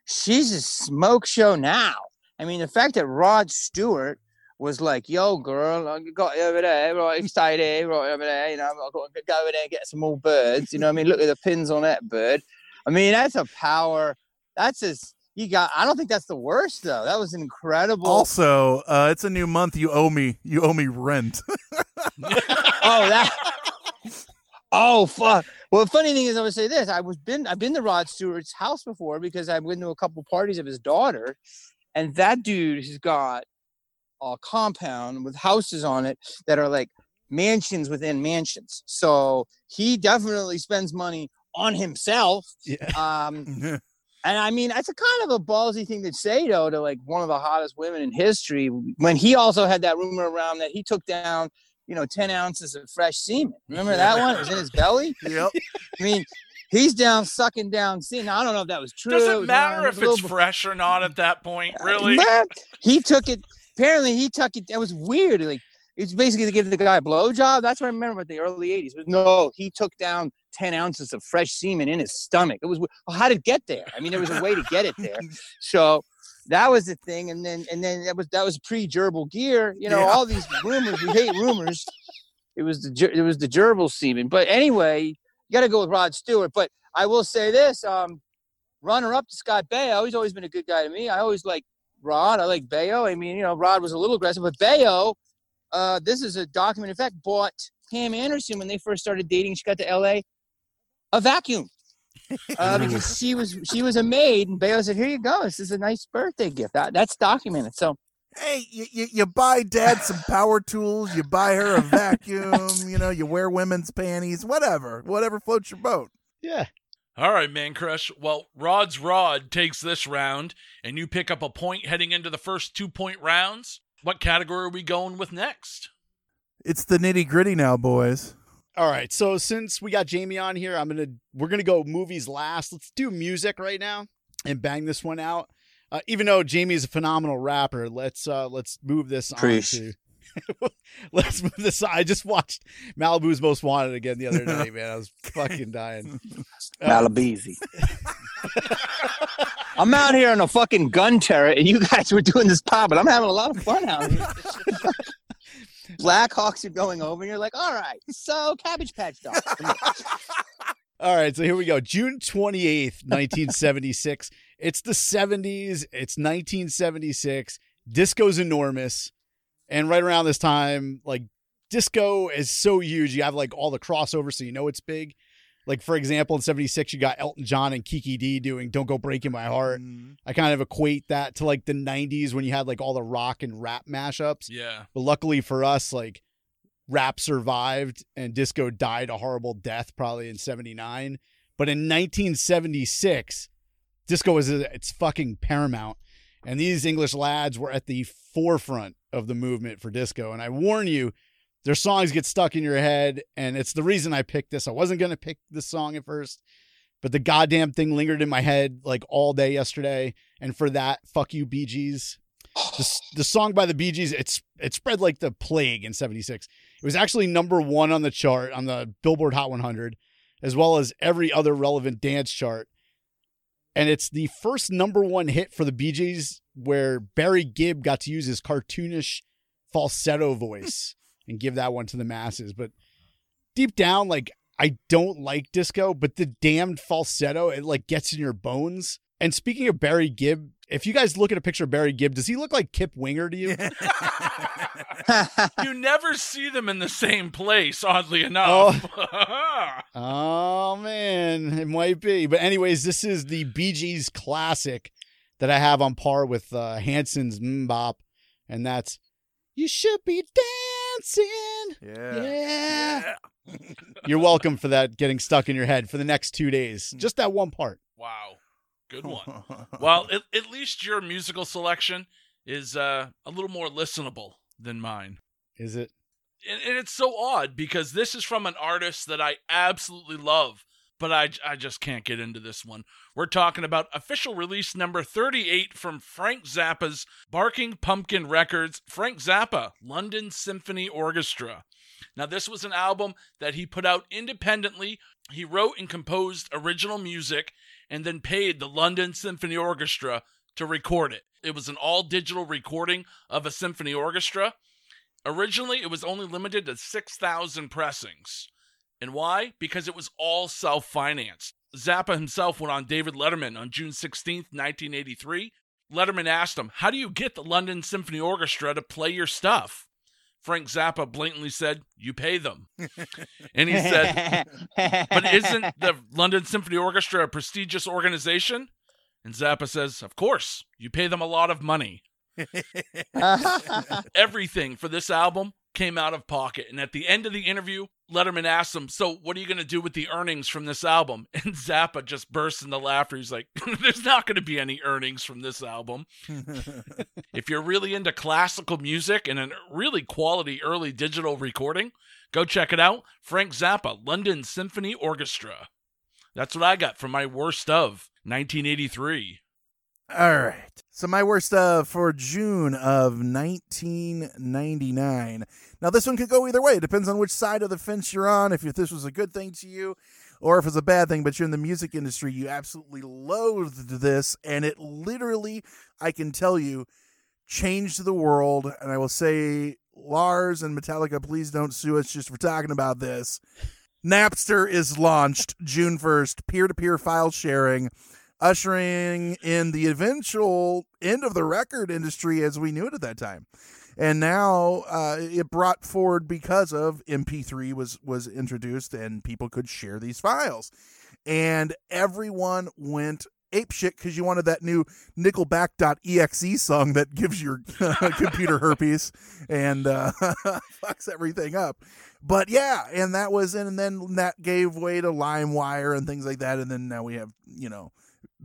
[SPEAKER 1] She's a smoke show now. I mean, the fact that Rod Stewart was like, "Yo, girl, I got you over there, right excited, right over there. You know, I've got to go over there and get some more birds. You know, what I mean, look at the pins on that bird. I mean, that's a power. That's just you got. I don't think that's the worst though. That was incredible.
[SPEAKER 5] also, uh, it's a new month. You owe me. You owe me rent.
[SPEAKER 1] oh, that. Oh fuck! Well, the funny thing is, I would say this: I was been I've been to Rod Stewart's house before because I've been to a couple parties of his daughter, and that dude has got a compound with houses on it that are like mansions within mansions. So he definitely spends money on himself.
[SPEAKER 4] Yeah.
[SPEAKER 1] Um, and I mean, it's a kind of a ballsy thing to say, though, to like one of the hottest women in history. When he also had that rumor around that he took down, you know, ten ounces of fresh semen. Remember that one? It was in his belly.
[SPEAKER 5] Yep.
[SPEAKER 1] I mean, he's down sucking down semen. I don't know if that was true. It
[SPEAKER 3] Doesn't
[SPEAKER 1] was
[SPEAKER 3] matter
[SPEAKER 1] around
[SPEAKER 3] if it's
[SPEAKER 1] bit-
[SPEAKER 3] fresh or not at that point, really.
[SPEAKER 1] Man, he took it. Apparently, he took it. It was weird. Like it's basically to give the guy a blowjob. That's what I remember about the early '80s. But no, he took down ten ounces of fresh semen in his stomach. It was. Well, how did it get there? I mean, there was a way to get it there. So that was the thing. And then and then that was that was pre gerbil gear. You know,
[SPEAKER 5] Yeah.
[SPEAKER 1] all these rumors. We hate rumors. It was the it was the gerbil semen. But anyway, you got to go with Rod Stewart. But I will say this: um, runner up to Scott Baio. He's always been a good guy to me. I always like Rod. I like Baio. I mean, you know, Rod was a little aggressive, but Baio, uh, this is a document. In fact, bought Pam Anderson when they first started dating. She got to LA a vacuum. Uh, because she was she was a maid, and Baio said, "Here you go. This is a nice birthday gift." That, that's documented. So
[SPEAKER 5] Hey, you, you, you buy dad some power tools, you buy her a vacuum, you know, you wear women's panties, whatever, whatever floats your boat.
[SPEAKER 4] Yeah.
[SPEAKER 3] All right, man crush. Well, Rod's Rod takes this round, and you pick up a point heading into the first two point rounds. What category are we going with next?
[SPEAKER 5] It's the nitty gritty now, boys.
[SPEAKER 4] All right. So since we got Jamie on here, I'm gonna we're gonna go movies last. Let's do music right now and bang this one out. Uh, even though Jamie is a phenomenal rapper, let's uh let's move this on to. let's move this. On. I just watched Malibu's Most Wanted again the other night, man. I was fucking dying. Uh,
[SPEAKER 1] I'm out here on a fucking gun turret, and you guys were doing this pop, but I'm having a lot of fun out here. Blackhawks are going over, and you're like, all right, so Cabbage Patch Dogs.
[SPEAKER 4] All right, so here we go. June 28th, 1976. it's the 70s. It's 1976. Disco's enormous. And right around this time, like disco is so huge. You have like all the crossover, so you know it's big. Like, for example, in 76, you got Elton John and Kiki Dee doing Don't Go Breaking My Heart.
[SPEAKER 5] Mm.
[SPEAKER 4] I kind of equate that to like the 90s when you had like all the rock and rap mashups.
[SPEAKER 3] Yeah.
[SPEAKER 4] But luckily for us, like rap survived and disco died a horrible death probably in 79. But in 1976, disco was its fucking paramount. And these English lads were at the forefront of the movement for disco. And I warn you, their songs get stuck in your head. And it's the reason I picked this. I wasn't going to pick this song at first, but the goddamn thing lingered in my head like all day yesterday. And for that, fuck you, Bee Gees the, the song by the Bee Gees, it's it spread like the plague in 76. It was actually number one on the chart on the Billboard Hot 100, as well as every other relevant dance chart. And it's the first number one hit for the Bee Gees where Barry Gibb got to use his cartoonish falsetto voice and give that one to the masses. But deep down, like I don't like disco, but the damned falsetto, it like gets in your bones. And speaking of Barry Gibb, if you guys look at a picture of Barry Gibb, does he look like Kip Winger to you?
[SPEAKER 3] You never see them in the same place, oddly enough.
[SPEAKER 4] Oh man, it might be. But anyways, this is the Bee Gees classic that I have on par with uh, Hanson's MMMBop, and that's "You Should Be Dancing."
[SPEAKER 5] Yeah.
[SPEAKER 4] Yeah. You're welcome for that getting stuck in your head for the next two days. Just that one part.
[SPEAKER 3] wow. Good one. Well, at, at least your musical selection is uh, a little more listenable than mine.
[SPEAKER 4] Is it?
[SPEAKER 3] and, and it's so odd because this is from an artist that I absolutely love, but I, I just can't get into this one. We're talking about official release number 38 from Frank Zappa's Barking Pumpkin Records, Frank Zappa, London Symphony Orchestra. Now, this was an album that he put out independently. He wrote and composed original music and then paid the London Symphony Orchestra to record it. It was an all digital recording of a symphony orchestra. Originally, it was only limited to 6,000 pressings. And why? Because it was all self financed. Zappa himself went on David Letterman on June 16th, 1983. Letterman asked him, How do you get the London Symphony Orchestra to play your stuff? Frank Zappa blatantly said, You pay them. and he said, But isn't the London Symphony Orchestra a prestigious organization? And Zappa says, Of course, you pay them a lot of money. Everything for this album came out of pocket. And at the end of the interview, Letterman asked him, So, what are you going to do with the earnings from this album? And Zappa just bursts into laughter. He's like, There's not going to be any earnings from this album. if you're really into classical music and a really quality early digital recording, go check it out. Frank Zappa, London Symphony Orchestra. That's what I got from my worst of 1983.
[SPEAKER 5] All right. So my worst uh for June of 1999. Now this one could go either way. It depends on which side of the fence you're on. If this was a good thing to you, or if it's a bad thing. But you're in the music industry, you absolutely loathed this, and it literally, I can tell you, changed the world. And I will say, Lars and Metallica, please don't sue us just for talking about this. Napster is launched June 1st, peer to peer file sharing, ushering in the eventual end of the record industry as we knew it at that time. And now uh, it brought forward because of MP3 was was introduced and people could share these files, and everyone went ape shit because you wanted that new Nickelback.exe song that gives your computer herpes and uh, fucks everything up. But yeah, and that was and then that gave way to LimeWire and things like that, and then now we have you know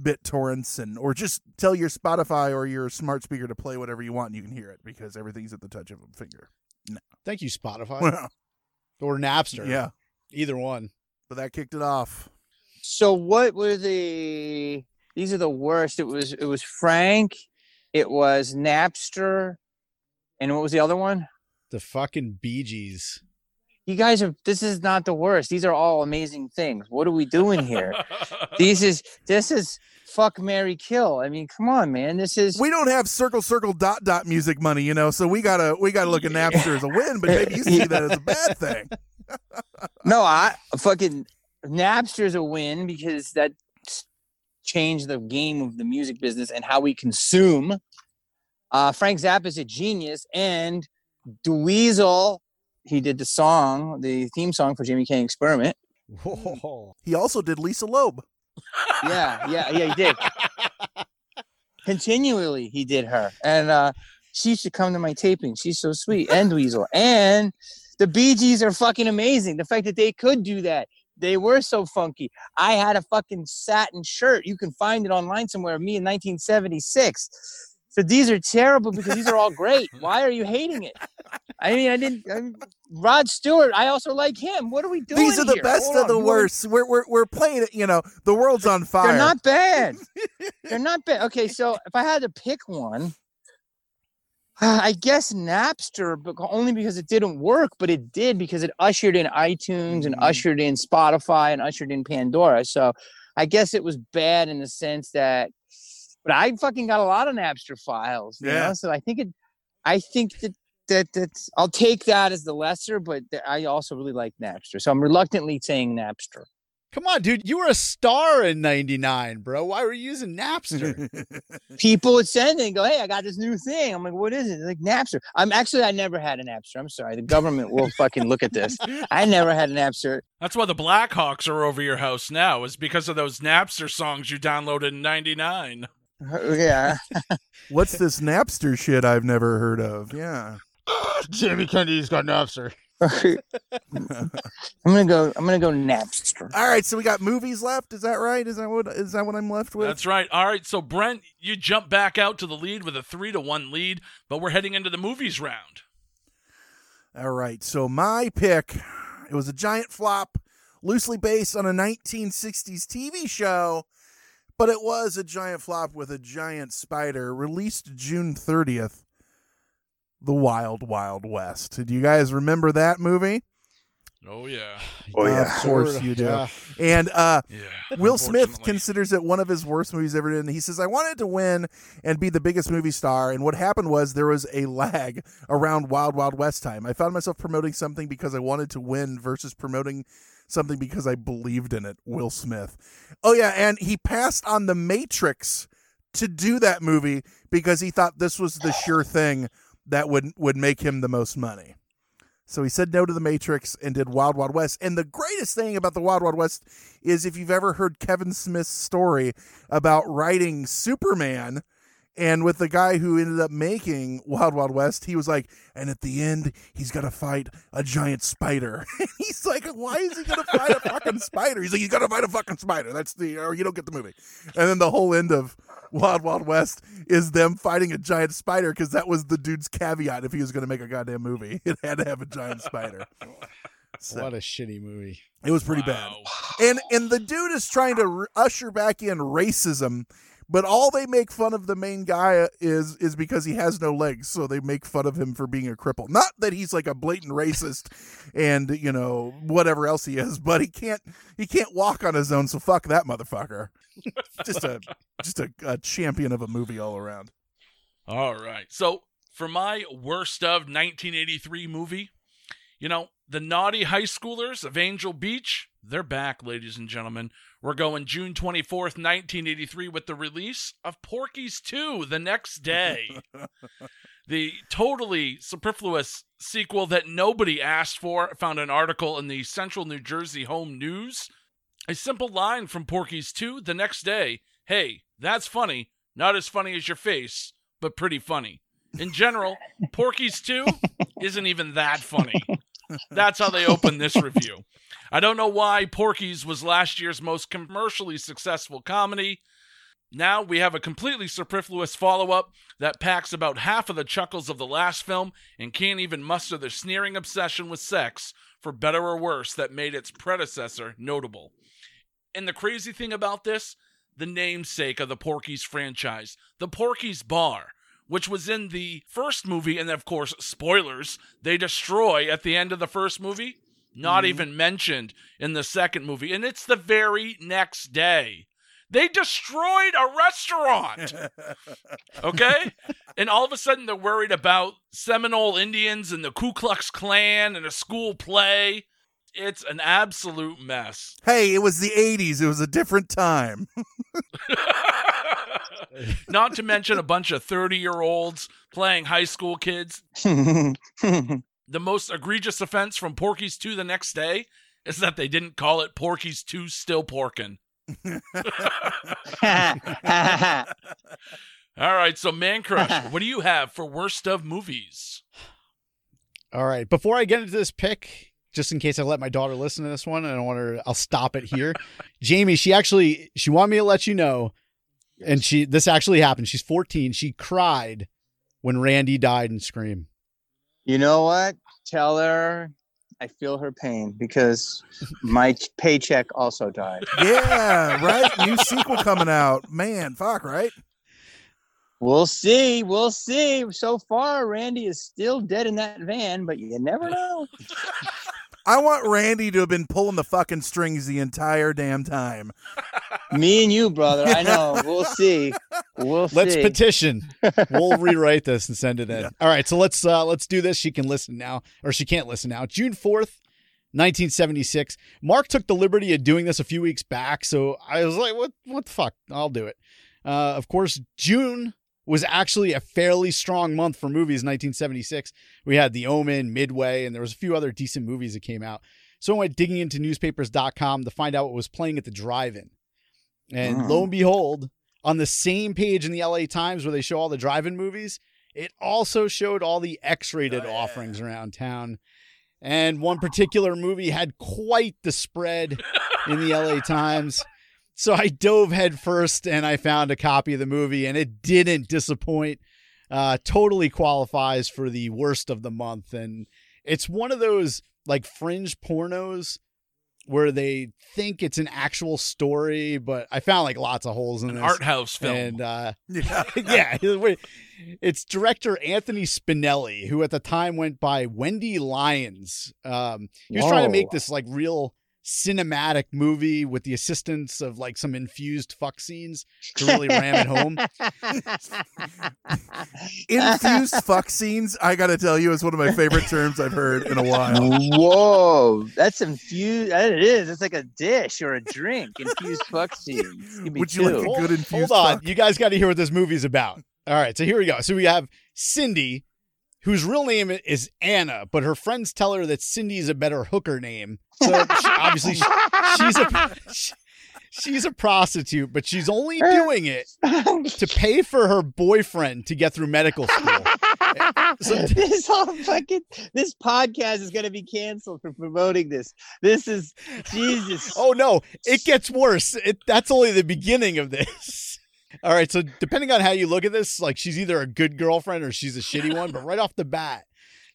[SPEAKER 5] BitTorrents and or just tell your Spotify or your smart speaker to play whatever you want and you can hear it because everything's at the touch of a finger. No.
[SPEAKER 4] Thank you, Spotify
[SPEAKER 5] Well,
[SPEAKER 4] or Napster.
[SPEAKER 5] yeah,
[SPEAKER 4] either one.
[SPEAKER 5] but that kicked it off.
[SPEAKER 1] so what were the? These are the worst. It was it was Frank, it was Napster, and what was the other one?
[SPEAKER 4] The fucking Bee Gees.
[SPEAKER 1] You guys are. This is not the worst. These are all amazing things. What are we doing here? this is this is fuck Mary Kill. I mean, come on, man. This is
[SPEAKER 5] We don't have circle circle dot dot music money, you know, so we gotta we gotta look at Napster as a win, but maybe you see that as a bad thing.
[SPEAKER 1] no. I fucking Napster's a win because that s- changed the game of the music business and how we consume. Uh, Frank Zappa's a genius, and Dweezil, he did the song, the theme song for Jamie Kennedy Experiment.
[SPEAKER 4] Whoa.
[SPEAKER 5] He also did Lisa Loeb.
[SPEAKER 1] Yeah, yeah, yeah, he did. Continually, he did her, and uh, she used to come to my taping. She's so sweet, and Dweezil, and the Bee Gees are fucking amazing. The fact that they could do that, they were so funky. I had a fucking satin shirt. You can find it online somewhere. Me in 1976. So these are terrible because these are all great. Why are you hating it? I mean, I didn't. I mean, Rod Stewart. I also like him. What are we doing?
[SPEAKER 5] These are the
[SPEAKER 1] here?
[SPEAKER 5] best
[SPEAKER 1] Hold
[SPEAKER 5] of
[SPEAKER 1] on,
[SPEAKER 5] the worst. We're we're we're playing it, you know, the world's on fire.
[SPEAKER 1] They're not bad. They're not bad. Okay, so if I had to pick one, I guess Napster, but only because it didn't work, but it did because it ushered in iTunes and
[SPEAKER 5] Mhm.
[SPEAKER 1] ushered in Spotify and ushered in Pandora. So I guess it was bad in the sense that, but I fucking got a lot of Napster files. You
[SPEAKER 5] Yeah.
[SPEAKER 1] Know? So I think it, I think that. That that's I'll take that as the lesser, but I also really like Napster, so I'm reluctantly saying Napster.
[SPEAKER 4] Come on, dude. You were a star in 99, bro. Why were you using Napster?
[SPEAKER 1] people would send it and go, "Hey, I got this new thing." I'm like, "What is it?" They're like Napster. I'm actually I never had an Napster. I'm sorry. The government will fucking look at this. I never had an Napster.
[SPEAKER 3] That's why the Blackhawks are over your house now, is because of those Napster songs you downloaded in 99.
[SPEAKER 1] Oh, yeah.
[SPEAKER 5] What's this Napster shit I've never heard of? Yeah.
[SPEAKER 4] Jamie Kennedy's got Napster.
[SPEAKER 1] I'm gonna go. I'm gonna go Napster.
[SPEAKER 5] All right, so we got movies left. Is that right? Is that what is that what I'm left with?
[SPEAKER 3] That's right. All right, so Brent, you jump back out to the lead with a three to one lead, but we're heading into the movies round.
[SPEAKER 5] All right, so my pick, it was a giant flop, loosely based on a 1960s TV show, but it was a giant flop with a giant spider, released June 30th. The Wild Wild West. Do you guys remember that movie?
[SPEAKER 3] Oh yeah,
[SPEAKER 7] Oh, yeah.
[SPEAKER 5] Of course you do.
[SPEAKER 4] yeah.
[SPEAKER 5] And uh
[SPEAKER 3] yeah.
[SPEAKER 5] Will Smith considers it one of his worst movies ever did. And he says, I wanted to win and be the biggest movie star. And what happened was there was a lag around Wild Wild West time. I found myself promoting something because I wanted to win versus promoting something because I believed in it. Will Smith. Oh, yeah. And he passed on The Matrix to do that movie because he thought this was the sure thing that would would make him the most money. So he said no to the Matrix and did Wild Wild West. And the greatest thing about the Wild Wild West is if you've ever heard Kevin Smith's story about writing Superman and with the guy who ended up making Wild Wild West, he was like, and at the end, he's got to fight a giant spider. He's like, why is he going to fight a fucking spider? He's like, he's got to fight a fucking spider. That's the, or you don't get the movie. And then the whole end of Wild Wild West is them fighting a giant spider because that was the dude's caveat if he was going to make a goddamn movie. It had to have a giant spider. So-
[SPEAKER 4] What a shitty movie.
[SPEAKER 5] it was pretty bad. And and the dude is trying to r- usher back in racism, but all they make fun of the main guy is is because he has no legs, so they make fun of him for being a cripple. Not that he's like a blatant racist and you know whatever else he is, but he can't he can't walk on his own, so fuck that motherfucker. just a just a, a champion of a movie all around.
[SPEAKER 3] All right. So for my worst of 1983 movie, you know, the naughty high schoolers of Angel Beach, they're back, ladies and gentlemen. We're going June 24th, 1983, with the release of Porky's 2 the next day. the totally superfluous sequel that nobody asked for. I found an article in the Central New Jersey Home News. A simple line from Porky's 2 the next day Hey, that's funny. Not as funny as your face, but pretty funny. In general, Porky's 2 isn't even that funny. That's how they open this review. I don't know why Porky's was last year's most commercially successful comedy. Now we have a completely superfluous follow up that packs about half of the chuckles of the last film and can't even muster the sneering obsession with sex, for better or worse, that made its predecessor notable. And the crazy thing about this, the namesake of the Porky's franchise, the Porky's Bar, which was in the first movie, and of course, spoilers, they destroy at the end of the first movie, not mm-hmm. even mentioned in the second movie. And it's the very next day. They destroyed a restaurant. Okay? and all of a sudden they're worried about Seminole Indians and the Ku Klux Klan and a school play. It's an absolute mess.
[SPEAKER 5] Hey, it was the '80s. It was a different time.
[SPEAKER 3] Not to mention a bunch of 30 year olds playing high school kids. The most egregious offense from Porky's 2 the next day is that they didn't call it Porky's 2 Still Porkin'. All right, so Man Crush, what do you have for worst of movies?
[SPEAKER 4] All right. Before I get into this pick, just in case I let my daughter listen to this one, and I don't want her. I'll stop it here. Jamie, she actually she wanted me to let you know, and she this actually happened. She's 14. She cried when Randy died in Scream.
[SPEAKER 1] You know what? Tell her I feel her pain because my paycheck also died.
[SPEAKER 5] yeah, right. New sequel coming out. Man, fuck, right?
[SPEAKER 1] We'll see. We'll see. So far, Randy is still dead in that van, but you never know.
[SPEAKER 5] I want Randy to have been pulling the fucking strings the entire damn time.
[SPEAKER 1] Me and you, brother. I know. We'll see. We'll
[SPEAKER 4] Let's petition. We'll rewrite this and send it in. All right, so let's uh let's do this. She can listen now, or she can't listen now. June fourth, nineteen seventy six. Mark took the liberty of doing this a few weeks back, so I was like, "What? What the fuck? I'll do it." Uh, of course, June was actually a fairly strong month for movies. in 1976, we had The Omen, Midway, and there was a few other decent movies that came out. So I went digging into newspapers.com to find out what was playing at the drive-in, and hmm. lo and behold, on the same page in the LA Times where they show all the drive-in movies, it also showed all the X-rated oh, offerings around town. And one particular movie had quite the spread in the LA Times. So I dove headfirst and I found a copy of the movie, and it didn't disappoint. Uh, totally qualifies for the worst of the month, and it's one of those like fringe pornos where they think it's an actual story, but I found like lots of holes in
[SPEAKER 3] An
[SPEAKER 4] this.
[SPEAKER 3] art house film.
[SPEAKER 4] And uh,
[SPEAKER 5] Yeah.
[SPEAKER 4] yeah, it's director Anthony Spinelli, who at the time went by Wendy Lyons. Um, he was trying to make this like real cinematic movie with the assistance of like some infused fuck scenes to really ram it home.
[SPEAKER 5] Infused fuck scenes, I gotta tell you, is one of my favorite terms I've heard in a while.
[SPEAKER 1] Whoa, that's infused. That It is. It's like a dish or a drink. Infused fuck scenes. Give me
[SPEAKER 5] Would you
[SPEAKER 1] two.
[SPEAKER 5] like a good infused
[SPEAKER 4] Hold on,
[SPEAKER 5] fuck?
[SPEAKER 4] you guys got to hear what this movie's about. All right, so here we go. So we have Cindy, whose real name is Anna, but her friends tell her that Cindy's a better hooker name. So she, obviously she, she's a she- she's a prostitute, but she's only doing it to pay for her boyfriend to get through medical school. So-
[SPEAKER 1] this whole fucking this podcast is gonna be canceled for promoting this. This is Jesus.
[SPEAKER 4] Oh no, it gets worse. It that's only the beginning of this. All right, so depending on how you look at this, like she's either a good girlfriend or she's a shitty one, but right off the bat,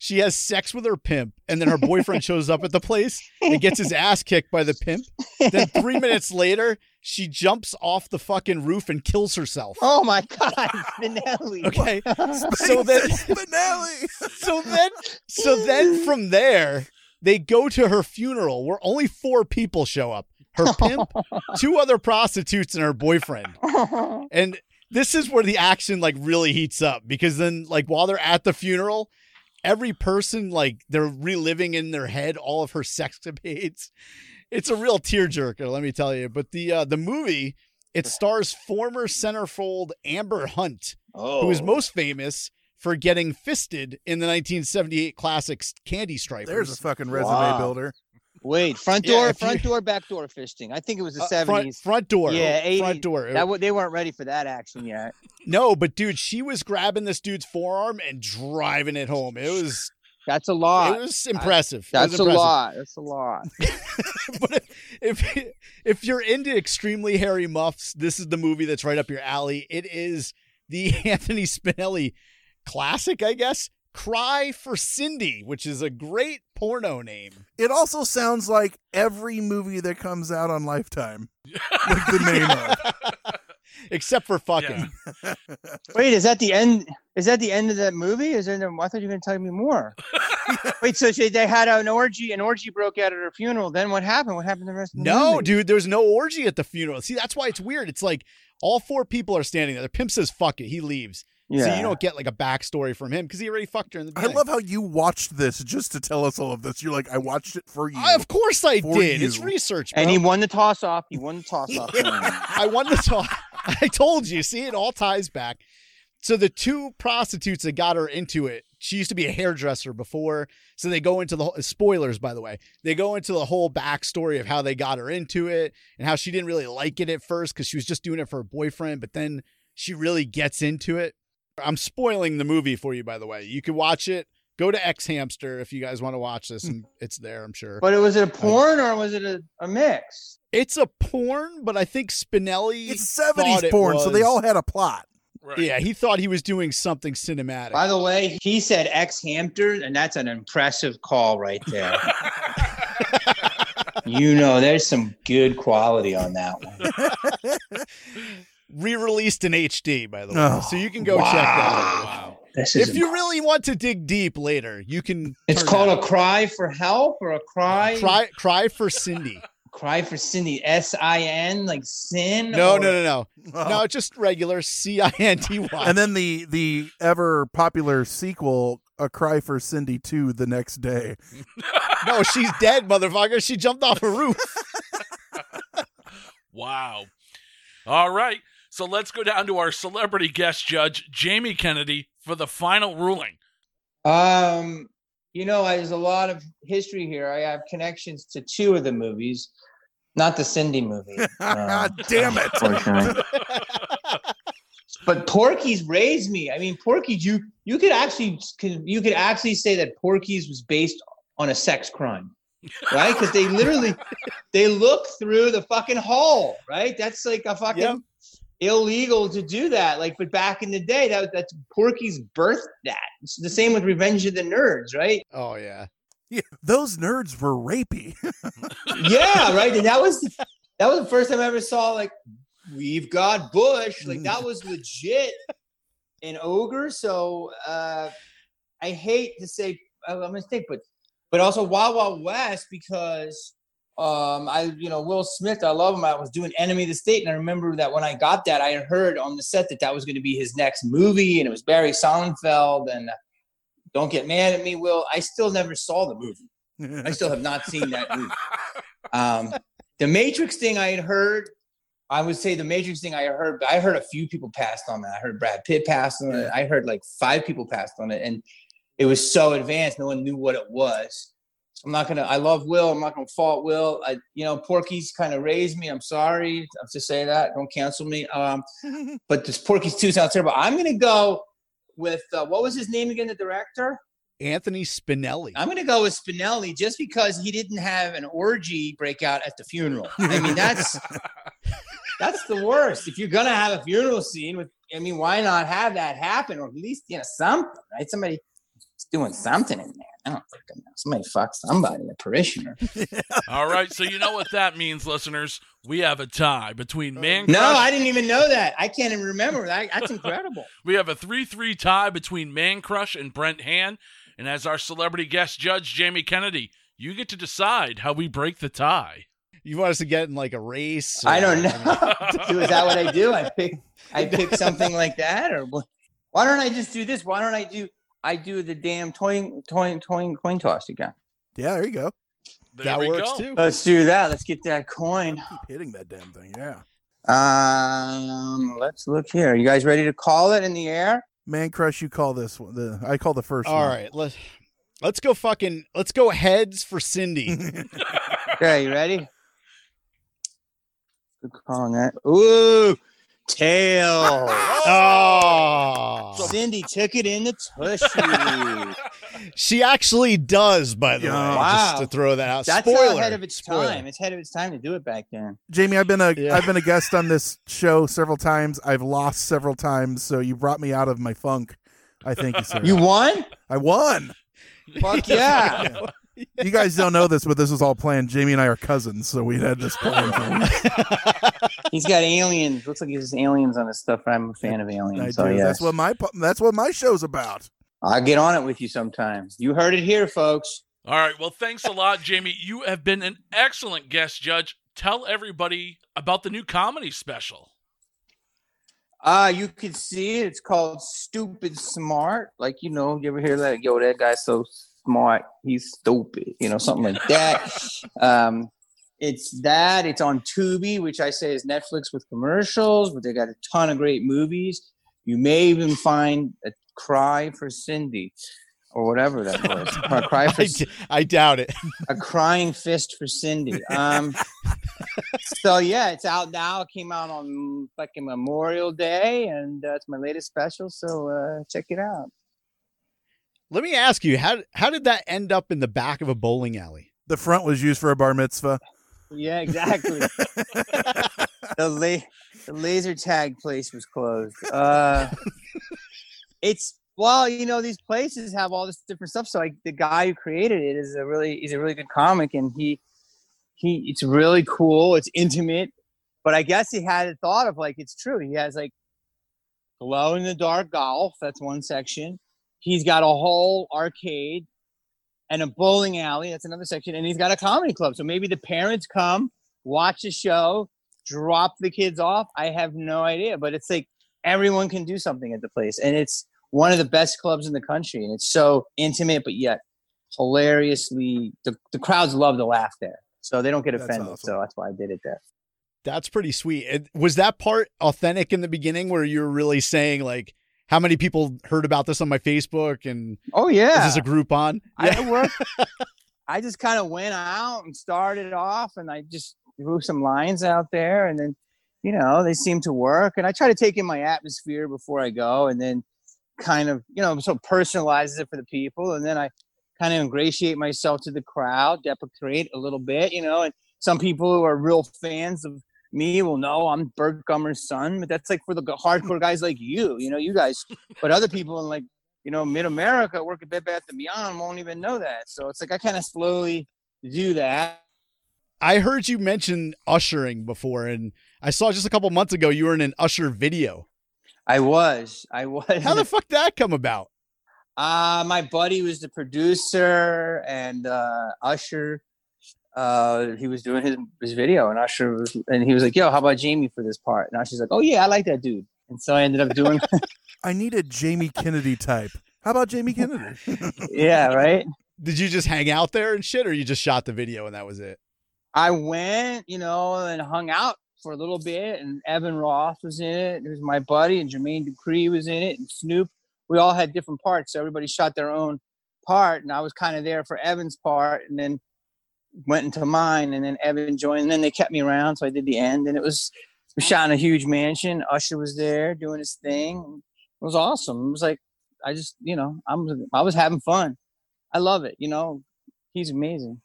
[SPEAKER 4] she has sex with her pimp and then her boyfriend shows up at the place and gets his ass kicked by the pimp. Then 3 minutes later, she jumps off the fucking roof and kills herself.
[SPEAKER 1] Oh my God, Spinelli.
[SPEAKER 4] Okay. So then
[SPEAKER 5] Spinelli.
[SPEAKER 4] so then so then from there they go to her funeral where only four people show up her pimp two other prostitutes and her boyfriend and this is where the action like really heats up because then like while they're at the funeral every person like they're reliving in their head all of her sexcapades it's a real tearjerker let me tell you but the uh the movie it stars former centerfold amber hunt
[SPEAKER 1] oh.
[SPEAKER 4] who is most famous for getting fisted in the 1978 classic Candy Stripers.
[SPEAKER 5] There's a fucking resume
[SPEAKER 1] Wow.
[SPEAKER 5] builder.
[SPEAKER 1] Wait, front
[SPEAKER 4] Yeah,
[SPEAKER 1] door,
[SPEAKER 4] you-
[SPEAKER 1] front door, back door fisting. I think it was the
[SPEAKER 4] Uh,
[SPEAKER 1] seventies.
[SPEAKER 4] front, front door.
[SPEAKER 1] Yeah, 80s.
[SPEAKER 4] front door.
[SPEAKER 1] that they weren't ready for that action yet.
[SPEAKER 4] no, but dude, she was grabbing this dude's forearm and driving it home. It was
[SPEAKER 1] That's a lot.
[SPEAKER 4] it was impressive. It was
[SPEAKER 1] That's a lot. That's a lot.
[SPEAKER 4] but if if you're into extremely hairy muffs, this is the movie that's right up your alley. It is the Anthony Spinelli classic, I guess. Cry for Cindy, which is a great porno name.
[SPEAKER 5] It also sounds like every movie that comes out on Lifetime. like the name of.
[SPEAKER 4] Except for fucking.
[SPEAKER 3] Yeah.
[SPEAKER 1] Wait, is that the end? Is that the end of that movie? Is there? No, I thought you were going to tell me more. Wait, so she, they had an orgy. An orgy broke out at her funeral. Then what happened? What happened the rest of the
[SPEAKER 4] No,
[SPEAKER 1] movie?
[SPEAKER 4] dude, there's no orgy at the funeral. See, that's why it's weird. It's like all four people are standing there. The pimp says fuck it. He leaves.
[SPEAKER 1] Yeah.
[SPEAKER 4] So you don't get like a backstory from him because he already fucked her in the
[SPEAKER 5] I love how you watched this just to tell us all of this. You're like, I watched it for you.
[SPEAKER 4] I- of course I
[SPEAKER 5] For
[SPEAKER 4] did. It's research, bro.
[SPEAKER 1] and he won the toss off. He won the toss off.
[SPEAKER 4] I won the talk. I told you. See, it all ties back. So the two prostitutes that got her into it, she used to be a hairdresser before. So they go into the spoilers, by the way. They go into the whole backstory of how they got her into it and how she didn't really like it at first because she was just doing it for her boyfriend, but then she really gets into it. I'm spoiling the movie for you, by the way. You can watch it. Go to X Hamster if you guys want to watch this, and it's there, I'm sure.
[SPEAKER 1] but it was it a um, porn or was it a, a mix?
[SPEAKER 4] It's a porn, but I think Spinelli.
[SPEAKER 5] it's
[SPEAKER 4] thought
[SPEAKER 5] 70s
[SPEAKER 4] it
[SPEAKER 5] porn, so they all had a plot.
[SPEAKER 3] Right.
[SPEAKER 4] Yeah, he thought he was doing something cinematic.
[SPEAKER 1] By the way, he said ex Hampter, and that's an impressive call right there. you know, there's some good quality on that one.
[SPEAKER 4] Re-released in HD, by the way,
[SPEAKER 5] Oh,
[SPEAKER 4] so you can go check that out.
[SPEAKER 3] Wow.
[SPEAKER 1] This
[SPEAKER 4] If you really want to dig deep later, you can.
[SPEAKER 1] It's called
[SPEAKER 4] that
[SPEAKER 1] a cry for help or a cry
[SPEAKER 4] cry. Cry for Cindy.
[SPEAKER 1] cry for Cindy. S I N like sin.
[SPEAKER 4] No,
[SPEAKER 1] or-
[SPEAKER 4] no, no, no,
[SPEAKER 5] Oh.
[SPEAKER 4] no. Just regular C I N T Y.
[SPEAKER 5] And then the the ever popular sequel, A Cry for Cindy 2, the next day.
[SPEAKER 4] No, she's dead, motherfucker. She jumped off a roof.
[SPEAKER 3] Wow. All right. So let's go down to our celebrity guest judge, Jamie Kennedy, for the final ruling.
[SPEAKER 1] Um, you know, there's a lot of history here. I have connections to two of the movies, not the Cindy movie. uh,
[SPEAKER 5] Damn it.
[SPEAKER 1] but Porky's raised me. I mean, Porky's you you could actually could you could actually say that Porky's was based on a sex crime, right? Because they literally they look through the fucking hole, right? That's like a fucking
[SPEAKER 4] Yep.
[SPEAKER 1] Illegal to do that. Like, but back in the day, that that's Porky's birthed that. It's the same with Revenge of the Nerds, right?
[SPEAKER 4] Oh yeah.
[SPEAKER 5] Yeah, those nerds were rapey.
[SPEAKER 1] yeah, right. And that was that was the first time I ever saw like we've got Bush. Like that was legit an ogre. So uh I hate to say I'm a mistake, but but also Wild Wild West because um I you know Will Smith I love him I was doing Enemy of the State and I remember that when I got that I heard on the set that that was going to be his next movie and it was Barry Sonnenfeld and uh, don't get mad at me Will I still never saw the movie I still have not seen that movie. Um, the Matrix thing I had heard, I would say the Matrix thing I heard, I heard a few people passed on that. I heard Brad Pitt passed on it. I heard like five people passed on it. And it was so advanced, no one knew what it was. I'm not gonna. I love Will. I'm not gonna fault Will. I, you know, Porky's kind of raised me. I'm sorry. I'm to say that. Don't cancel me. Um, but this Porky's two sounds terrible. I'm gonna go with uh, what was his name again? The director.
[SPEAKER 4] Anthony Spinelli.
[SPEAKER 1] I'm gonna go with Spinelli just because he didn't have an orgy breakout at the funeral. I mean, that's that's the worst. If you're gonna have a funeral scene with, I mean, why not have that happen or at least you know something, right? Somebody doing something in there. I don't fucking know. Somebody fuck somebody, a parishioner.
[SPEAKER 3] All right, so you know what that means, listeners. We have a tie between uh, Man
[SPEAKER 1] No,
[SPEAKER 3] Crush.
[SPEAKER 1] I didn't even know that. I can't even remember that. That's incredible.
[SPEAKER 3] We have a 3 3 tie between Man Crush and Brent Hand. And as our celebrity guest judge, Jamie Kennedy, you get to decide how we break the tie.
[SPEAKER 4] You want us to get in like a race?
[SPEAKER 1] I don't know. Is that what I do? I pick I pick something like that, or what? Why don't I just do this? Why don't I do I do the damn coin coin coin coin toss again?
[SPEAKER 5] Yeah, there you go.
[SPEAKER 3] There
[SPEAKER 4] that works
[SPEAKER 3] go.
[SPEAKER 4] too.
[SPEAKER 1] Let's do that. Let's get that coin.
[SPEAKER 5] Keep hitting that damn thing. Yeah.
[SPEAKER 1] Um, let's look here. You guys ready to call it in the air?
[SPEAKER 5] Man crush, you call this one. The I call the first
[SPEAKER 4] All
[SPEAKER 5] one.
[SPEAKER 4] right, let's let's go fucking let's go heads for Cindy.
[SPEAKER 1] Okay, you ready? Good call on that. Ooh, tail.
[SPEAKER 4] oh,
[SPEAKER 1] Cindy took it in the tushy.
[SPEAKER 4] she actually does. By the
[SPEAKER 5] Yeah.
[SPEAKER 4] way,
[SPEAKER 1] Wow.
[SPEAKER 4] just to throw that out.
[SPEAKER 1] That's
[SPEAKER 4] Spoiler.
[SPEAKER 1] ahead of its
[SPEAKER 4] Spoiler.
[SPEAKER 1] time. It's ahead of its time to do it back then.
[SPEAKER 5] Jamie, I've been a
[SPEAKER 4] Yeah.
[SPEAKER 5] have been a guest on this show several times. I've lost several times, so you brought me out of my funk. I thank you, sir.
[SPEAKER 1] You won?
[SPEAKER 5] I won.
[SPEAKER 1] Fuck yeah.
[SPEAKER 5] You guys don't know this, but this was all planned. Jamie and I are cousins, so we had this planned.
[SPEAKER 1] He's got aliens. Looks like he has aliens on his stuff. I'm a fan of
[SPEAKER 5] I
[SPEAKER 1] aliens.
[SPEAKER 5] do.
[SPEAKER 1] So yes.
[SPEAKER 5] That's what my that's what my show's about.
[SPEAKER 1] I'll get on it with you sometime. You heard it here, folks.
[SPEAKER 3] All right. Well, thanks a lot, Jamie. You have been an excellent guest judge. Tell everybody about the new comedy special.
[SPEAKER 1] Uh, you can see it. It's called Stoopid Smart. Like, you know, you ever hear that? Yo, that guy's so smart. He's stupid. You know, something like that. um, it's that. It's on Tubi, which I say is Netflix with commercials, but they got a ton of great movies. You may even find a cry for Cindy or whatever that was. a cry for
[SPEAKER 4] I, d- I doubt it.
[SPEAKER 1] a crying fist for Cindy. Um, so yeah, it's out now. It came out on fucking Memorial Day, and uh, it's my latest special. So uh, check it out.
[SPEAKER 4] Let me ask you how how did that end up in the back of a bowling alley?
[SPEAKER 5] The front was used for a bar mitzvah.
[SPEAKER 1] Yeah, exactly. the, la- the laser tag place was closed. Uh, it's well, you know, these places have all this different stuff. So like the guy who created it is a really he's a really good comic, and he he it's really cool. It's intimate, but I guess he had a thought of like it's true. He has like glow in the dark golf. That's one section. He's got a whole arcade and a bowling alley. That's another section. And he's got a comedy club. So maybe the parents come, watch the show, drop the kids off. I have no idea. But it's like everyone can do something at the place. And it's one of the best clubs in the country. And it's so intimate, but yet hilariously, the, the crowds love to laugh there. So they don't get
[SPEAKER 5] That's
[SPEAKER 1] offended.
[SPEAKER 5] awesome.
[SPEAKER 1] So that's why I did it there.
[SPEAKER 4] That's pretty sweet. Was that part authentic in the beginning where you're really saying like how many people heard about this on my Facebook and
[SPEAKER 1] Oh,
[SPEAKER 4] is
[SPEAKER 1] yeah.
[SPEAKER 4] this is a Groupon?
[SPEAKER 1] I worked. I just kind of went out and started off, and I just threw some lines out there, and then, you know, they seem to work. And I try to take in my atmosphere before I go, and then kind of, you know, so personalizes it for the people, and then I kind of ingratiate myself to the crowd, deprecate a little bit, you know. And some people who are real fans of me will know I'm Burt Gummer's son, but that's like for the hardcore guys like you, you know, you guys. But other people in like you know, mid America work at Bed Bath and Beyond won't even know that. So it's like I kind of slowly do that.
[SPEAKER 4] I heard you mention ushering before and I saw just a couple months ago you were in an usher video.
[SPEAKER 1] I was, I was.
[SPEAKER 4] How the fuck did that come about?
[SPEAKER 1] uh, my buddy was the producer and uh, Usher. Uh, he was doing his his video, and Usher was, and he was like, "Yo, how about Jamie for this part?" And Usher's like, "Oh yeah, I like that dude." And so I ended up doing,
[SPEAKER 5] I need a Jamie Kennedy type. How about Jamie Kennedy?
[SPEAKER 1] yeah, right.
[SPEAKER 4] Did you just hang out there and shit or you just shot the video and that was it?
[SPEAKER 1] I went, you know, and hung out for a little bit, and Evan Roth was in it. It was my buddy, and Jermaine Dupri was in it, and Snoop. We all had different parts, so everybody shot their own part, and I was kind of there for Evan's part, and then went into mine, and then Evan joined, and then they kept me around, so I did the end, and it was we shot in a huge mansion. Usher was there doing his thing. It was awesome. It was like I just, you know, I'm I was having fun. I love it. You know, he's amazing.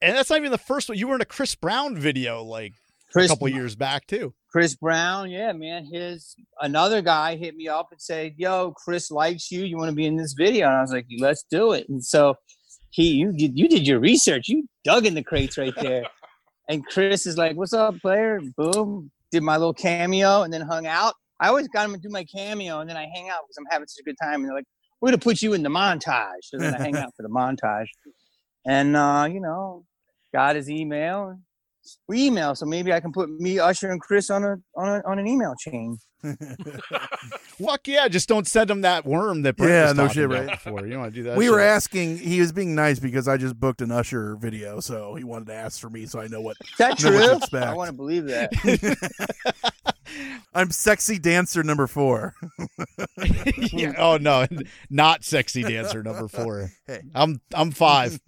[SPEAKER 4] And that's not even the first one. You were in a Chris Brown video like
[SPEAKER 1] Chris,
[SPEAKER 4] a couple years back too.
[SPEAKER 1] Chris Brown, yeah, man. His another guy hit me up and said, "Yo, Chris likes you. You want to be in this video?" And I was like, "Let's do it." And so he, you, you did your research. You dug in the crates right there. and Chris is like, "What's up, player?" Boom, did my little cameo, and then hung out. I always got him to do my cameo, and then I hang out because I'm having such a good time. And they're like, "We're gonna put you in the montage." So then I hang out for the montage, and uh, you know, got his email. We email, so maybe I can put me, Usher, and Chris on a on a, on an email chain.
[SPEAKER 4] Fuck yeah! Just don't send him that worm that Brent
[SPEAKER 5] Yeah,
[SPEAKER 4] was
[SPEAKER 5] no shit,
[SPEAKER 4] about
[SPEAKER 5] right?
[SPEAKER 4] Before you don't want to do that.
[SPEAKER 5] we were asking. He was being nice because I just booked an Usher video, so he wanted to ask for me, so I know what.
[SPEAKER 1] Is that
[SPEAKER 5] Know what to
[SPEAKER 1] true?
[SPEAKER 5] expect.
[SPEAKER 1] I want to believe that.
[SPEAKER 5] I'm sexy dancer number four.
[SPEAKER 4] yeah. Oh no, not sexy dancer number four.
[SPEAKER 5] Hey.
[SPEAKER 4] I'm I'm five.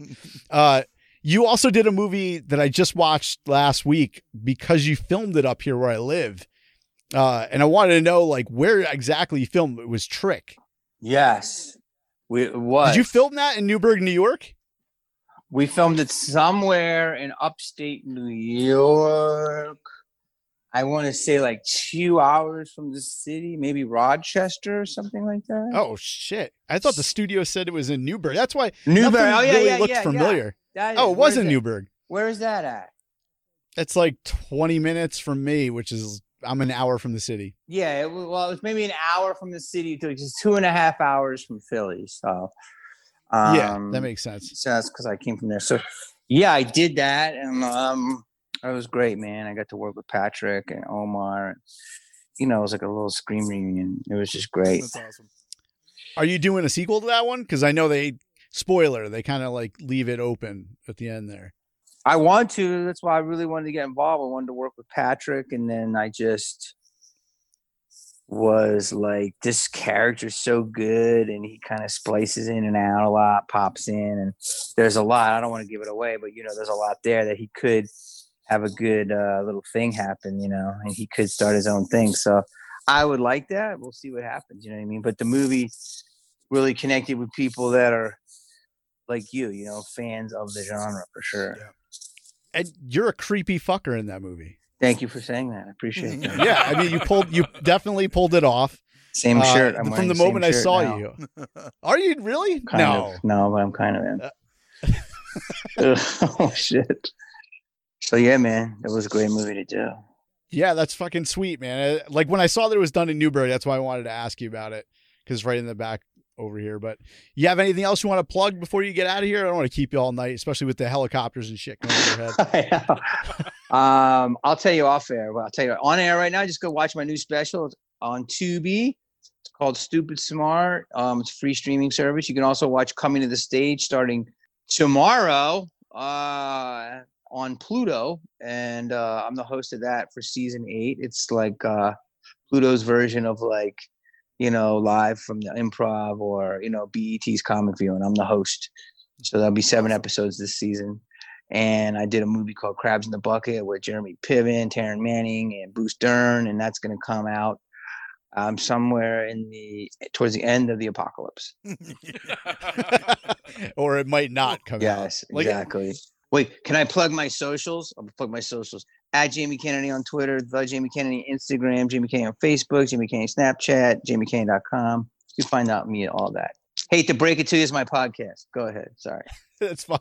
[SPEAKER 4] Uh, you also did a movie that I just watched last week because you filmed it up here where I live. Uh, and I wanted to know like where exactly you filmed. It was Trick.
[SPEAKER 1] yes, we was.
[SPEAKER 4] Did you film that in Newburgh, New York?
[SPEAKER 1] We filmed it somewhere in upstate New York. I want to say like two hours from the city, maybe Rochester or something like that.
[SPEAKER 4] Oh shit! I thought the studio said it was in Newburgh. That's why
[SPEAKER 1] Newburgh. Oh yeah,
[SPEAKER 4] really
[SPEAKER 1] yeah,
[SPEAKER 4] looked
[SPEAKER 1] yeah,
[SPEAKER 4] familiar.
[SPEAKER 1] Yeah. That
[SPEAKER 4] Oh, it was in
[SPEAKER 1] is that-
[SPEAKER 4] Newburgh.
[SPEAKER 1] Where is that at?
[SPEAKER 4] It's like 20 minutes from me, which is I'm an hour from the city.
[SPEAKER 1] Yeah, it, well, it was maybe an hour from the city to just two and a half hours from Philly. So, um,
[SPEAKER 4] yeah, that makes sense.
[SPEAKER 1] So that's because I came from there. So, yeah, I did that, and um, it was great, man. I got to work with Patrick and Omar. You know, it was like a little scream reunion. It was just great.
[SPEAKER 5] That's awesome.
[SPEAKER 4] Are you doing a sequel to that one? Because I know they spoiler they kind of like leave it open at the end there.
[SPEAKER 1] I want to. That's why I really wanted to get involved. I wanted to work with Patrick, and then I just was like, this character's so good, and he kind of splices in and out a lot, pops in, and there's a lot. I don't want to give it away, but you know, there's a lot there that he could have a good uh, little thing happen, you know, and he could start his own thing. So I would like that. We'll see what happens. You know what I mean? But the movie really connected with people that are like you, you know, fans of the genre for sure.
[SPEAKER 5] Yeah.
[SPEAKER 4] And you're a creepy fucker in that movie.
[SPEAKER 1] Thank you for saying that. I appreciate it.
[SPEAKER 4] Yeah, I mean you pulled you definitely pulled it off
[SPEAKER 1] Same
[SPEAKER 4] Uh,
[SPEAKER 1] shirt. I'm
[SPEAKER 4] from
[SPEAKER 1] wearing
[SPEAKER 4] the moment I saw
[SPEAKER 1] now.
[SPEAKER 4] you. Are you really?
[SPEAKER 1] Kind
[SPEAKER 4] no.
[SPEAKER 1] of. No, but I'm kind of in. oh shit. So yeah, man, it was a great movie to do.
[SPEAKER 4] Yeah, that's fucking sweet, man. Uh, Like when I saw that it was done in Newburgh, that's why I wanted to ask you about it because right in the back over here. But you have anything else you want to plug before you get out of here? I don't want to keep you all night, especially with the helicopters and shit going over your head.
[SPEAKER 1] um, I'll tell you off air. Well, I'll tell you on air right now. Just go watch my new special on Tubi. It's called Stoopid Smart. Um, it's a free streaming service. You can also watch Coming to the Stage starting tomorrow uh, on Pluto, and uh, I'm the host of that for season eight. It's like uh, Pluto's version of like you know live from the improv or you know BET's Comic View, and I'm the host. So there'll be seven episodes this season and I did a movie called Crabs in the Bucket with Jeremy Piven, Taryn Manning, and Bruce Dern, and that's going to come out um, somewhere in the towards the end of the apocalypse.
[SPEAKER 4] or it might not come out.
[SPEAKER 1] Yes,
[SPEAKER 4] Like-
[SPEAKER 1] exactly. Wait, can I plug my socials? I'll plug my socials at Jamie Kennedy on Twitter, the Jamie Kennedy Instagram, Jamie Kennedy on Facebook, Jamie Kennedy Snapchat, JamieKennedy.com. You find out me and all that. Hate to break it to you, it's my podcast. Go ahead. Sorry.
[SPEAKER 4] That's fine.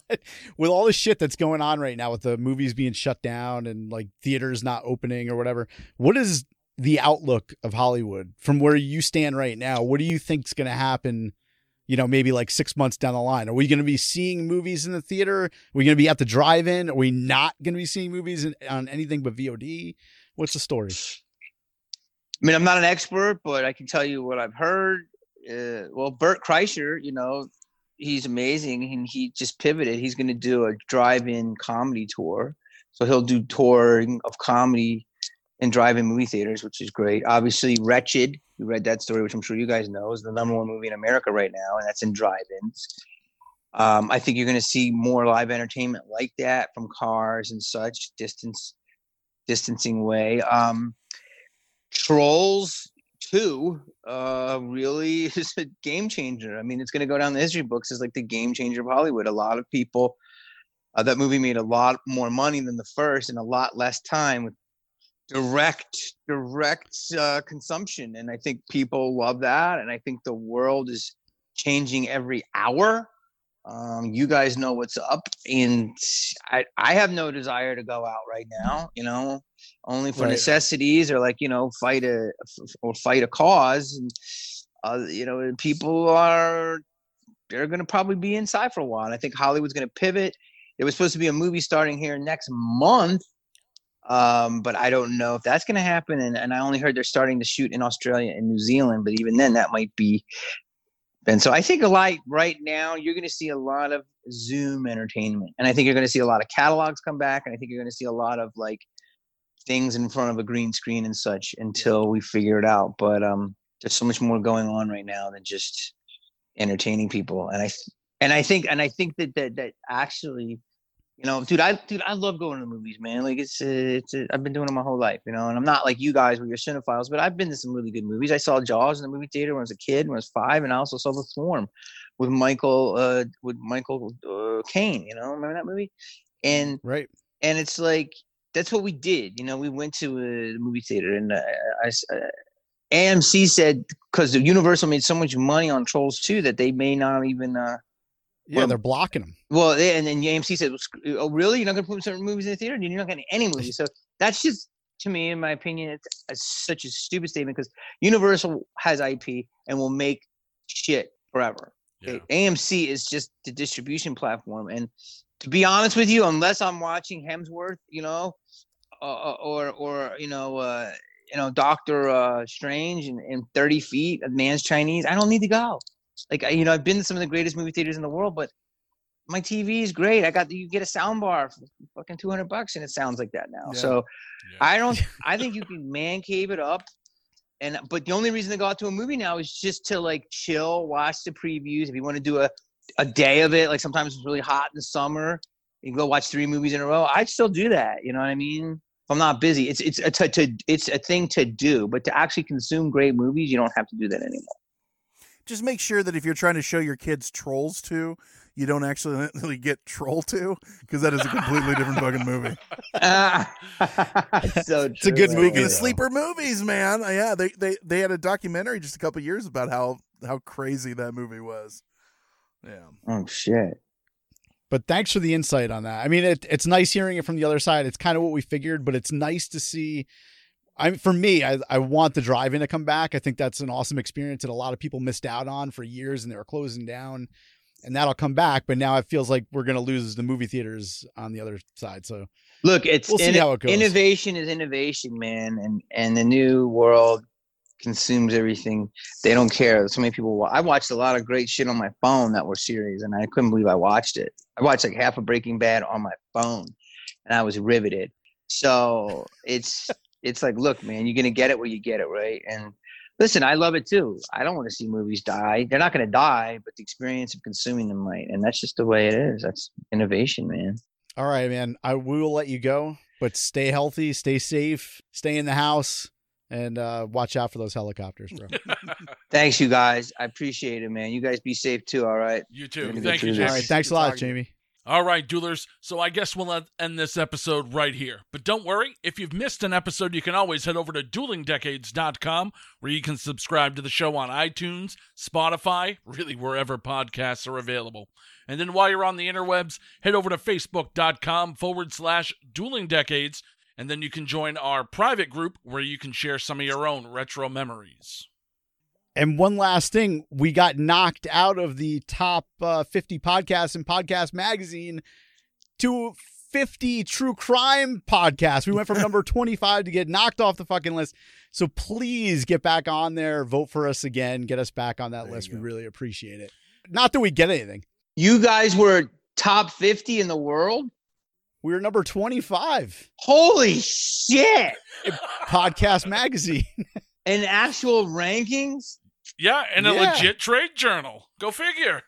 [SPEAKER 4] With all the shit that's going on right now with the movies being shut down and like theaters not opening or whatever, what is the outlook of Hollywood from where you stand right now? What do you think's going to happen? You know, maybe like six months down the line. Are we going to be seeing movies in the theater? Are we going to be at the drive-in? Are we not going to be seeing movies in, on anything but VOD? What's the story?
[SPEAKER 1] I mean, I'm not an expert, but I can tell you what I've heard. Uh, well, Bert Kreischer, you know, he's amazing, and he just pivoted. He's going to do a drive-in comedy tour, so he'll do touring of comedy in drive-in movie theaters, which is great. Obviously, Wretched, you read that story, which I'm sure you guys know, is the number one movie in America right now, and that's in drive-ins. Um, I think you're going to see more live entertainment like that from cars and such distance distancing way. Um, Trolls two uh, really is a game changer. I mean, it's going to go down the history books as like the game changer of Hollywood. A lot of people uh, that movie made a lot more money than the first in a lot less time with direct direct uh, consumption and i think people love that and i think the world is changing every hour um, you guys know what's up and I, I have no desire to go out right now you know only for
[SPEAKER 4] Right.
[SPEAKER 1] necessities or like you know fight a or fight a cause and uh, you know people are they're going to probably be inside for a while and i think hollywood's going to pivot there was supposed to be a movie starting here next month um, but I don't know if that's going to happen. And, and I only heard they're starting to shoot in Australia and New Zealand, but even then, that might be. And so I think a lot right now, you're going to see a lot of Zoom entertainment, and I think you're going to see a lot of catalogs come back, and I think you're going to see a lot of like things in front of a green screen and such until we figure it out. But um, there's so much more going on right now than just entertaining people, and I and I think and I think that that that actually you know, dude, I dude, I love going to the movies, man. Like it's uh, it's uh, I've been doing it my whole life, you know. And I'm not like you guys where you're cinephiles, but I've been to some really good movies. I saw Jaws in the movie theater when I was a kid, when I was five, and I also saw The Swarm with Michael uh with Michael uh, Caine. You know, remember that movie? And
[SPEAKER 4] Right.
[SPEAKER 1] and it's like that's what we did. You know, we went to a movie theater, and uh, I, uh, AMC said because the Universal made so much money on Trolls 2 that they may not even. Uh,
[SPEAKER 4] Yeah,
[SPEAKER 1] Well-
[SPEAKER 4] they're blocking them.
[SPEAKER 1] well, and then AMC said, "Oh, really? You're not going to put certain movies in the theater? You're not getting any movies." So that's just, to me, in my opinion, it's a, such a stupid statement because Universal has IP and will make shit forever.
[SPEAKER 3] Yeah.
[SPEAKER 1] AMC is just the distribution platform, and to be honest with you, unless I'm watching Hemsworth, you know, uh, or or you know, uh, you know, Doctor uh, Strange in, in 30 feet, a Mann's Chinese, I don't need to go. Like you know, I've been to some of the greatest movie theaters in the world, but my TV is great. I got you get a sound bar for fucking 200 bucks, and it sounds like that now.
[SPEAKER 5] Yeah.
[SPEAKER 1] So
[SPEAKER 3] Yeah.
[SPEAKER 1] I don't. I think you can man cave it up, and but the only reason to go out to a movie now is just to like chill, watch the previews. If you want to do a a day of it, like sometimes it's really hot in the summer, you can go watch three movies in a row. I'd still do that. You know what I mean? If I'm not busy, it's it's a to, to it's a thing to do, but to actually consume great movies, you don't have to do that anymore.
[SPEAKER 5] Just make sure that if you're trying to show your kids Trolls 2, you don't actually get Troll 2 because that is a completely different fucking movie.
[SPEAKER 1] it's so
[SPEAKER 4] It's a good movie,
[SPEAKER 5] Speaking of
[SPEAKER 4] though.
[SPEAKER 5] sleeper movies, man, uh, yeah, they, they they had a documentary just a couple years about how how crazy that movie was. Yeah,
[SPEAKER 1] Oh shit.
[SPEAKER 4] But thanks for the insight on that. I mean, it, it's nice hearing it from the other side. It's kind of what we figured, but it's nice to see. I for me, I, I want the drive-in to come back. I think that's an awesome experience that a lot of people missed out on for years, and they were closing down. And that'll come back, but now it feels like we're going to lose the movie theaters on the other side. So
[SPEAKER 1] Look, it's
[SPEAKER 4] We'll see how it goes.
[SPEAKER 1] innovation is innovation, man, and and the new world consumes everything. They don't care. So many people. I watched a lot of great shit on my phone that were series, and I couldn't believe I watched it. I watched like half of Breaking Bad on my phone, and I was riveted. So it's it's like, look, man, you're gonna get it where you get it, right? And listen, I love it too. I don't want to see movies die. They're not gonna die, but the experience of consuming them might, and that's just the way it is. That's innovation, man.
[SPEAKER 4] All right, man. I we will let you go, but stay healthy, stay safe, stay in the house, and uh, watch out for those helicopters, bro.
[SPEAKER 1] Thanks, you guys. I appreciate it, man. You guys be safe too. All right.
[SPEAKER 3] You too. Thank you,
[SPEAKER 1] through
[SPEAKER 4] All right, thanks a lot,
[SPEAKER 5] talking.
[SPEAKER 4] Jamie.
[SPEAKER 3] All right, duelers. So I guess we'll end- this episode right here. But don't worry, if you've missed an episode, you can always head over to duelingdecades.com where you can subscribe to the show on iTunes, Spotify, really wherever podcasts are available. And then while you're on the interwebs, head over to facebook.com forward slash dueling decades, and then you can join our private group where you can share some of your own retro memories.
[SPEAKER 4] And one last thing, we got knocked out of the top uh, 50 podcasts in Podcast Magazine to 50 true crime podcasts. We went from number 25 to get knocked off the fucking list. So please get back on there, vote for us again, get us back on that
[SPEAKER 5] There
[SPEAKER 4] list. We really appreciate it. Not that we get anything.
[SPEAKER 1] You guys were top 50 in the world?
[SPEAKER 4] We were number 25
[SPEAKER 1] Holy shit.
[SPEAKER 4] Podcast Magazine.
[SPEAKER 1] In actual rankings?
[SPEAKER 3] Yeah, and a
[SPEAKER 4] Yeah.
[SPEAKER 3] legit trade journal. Go figure.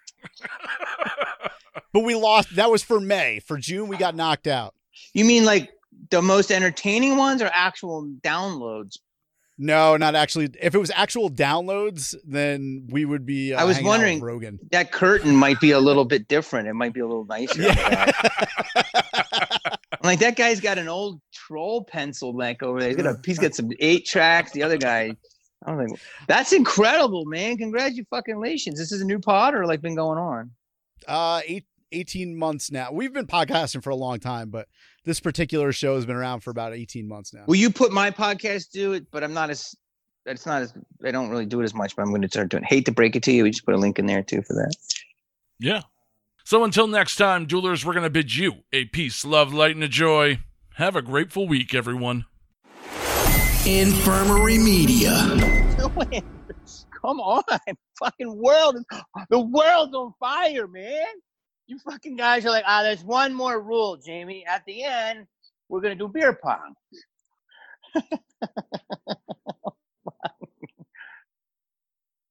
[SPEAKER 4] but we lost. That was for May. For June, we got knocked out.
[SPEAKER 1] You mean like the most entertaining ones or actual downloads?
[SPEAKER 4] No, not actually. If it was actual downloads, then we would be. Uh,
[SPEAKER 1] I was
[SPEAKER 4] hanging out with
[SPEAKER 1] wondering-
[SPEAKER 4] Rogan.
[SPEAKER 1] That curtain might be a little bit different. It might be a little nicer.
[SPEAKER 4] Yeah.
[SPEAKER 1] I'm like that guy's got an old troll pencil neck over there. He's got a, he's got some eight tracks. The other guy, I was like, that's incredible, man. Congratulations. Fucking legions. This is a new pod or like been going on.
[SPEAKER 4] uh, eight, 18 months now. We've been podcasting for a long time, but this particular show has been around for about 18 months now.
[SPEAKER 1] Will you put my podcast do it? But I'm not as it's not as I don't really do it as much, but I'm going to start doing. Hate to break it to you, we just put a link in there too for that.
[SPEAKER 3] Yeah. So until next time, Duelers, we're going to bid you a peace, love, light, and a joy. Have a grateful week, everyone.
[SPEAKER 6] Infirmary Media.
[SPEAKER 1] Come on, fucking world! The world's on fire, man. You fucking guys are like, ah, there's one more rule, Jamie. At the end, we're gonna do beer pong.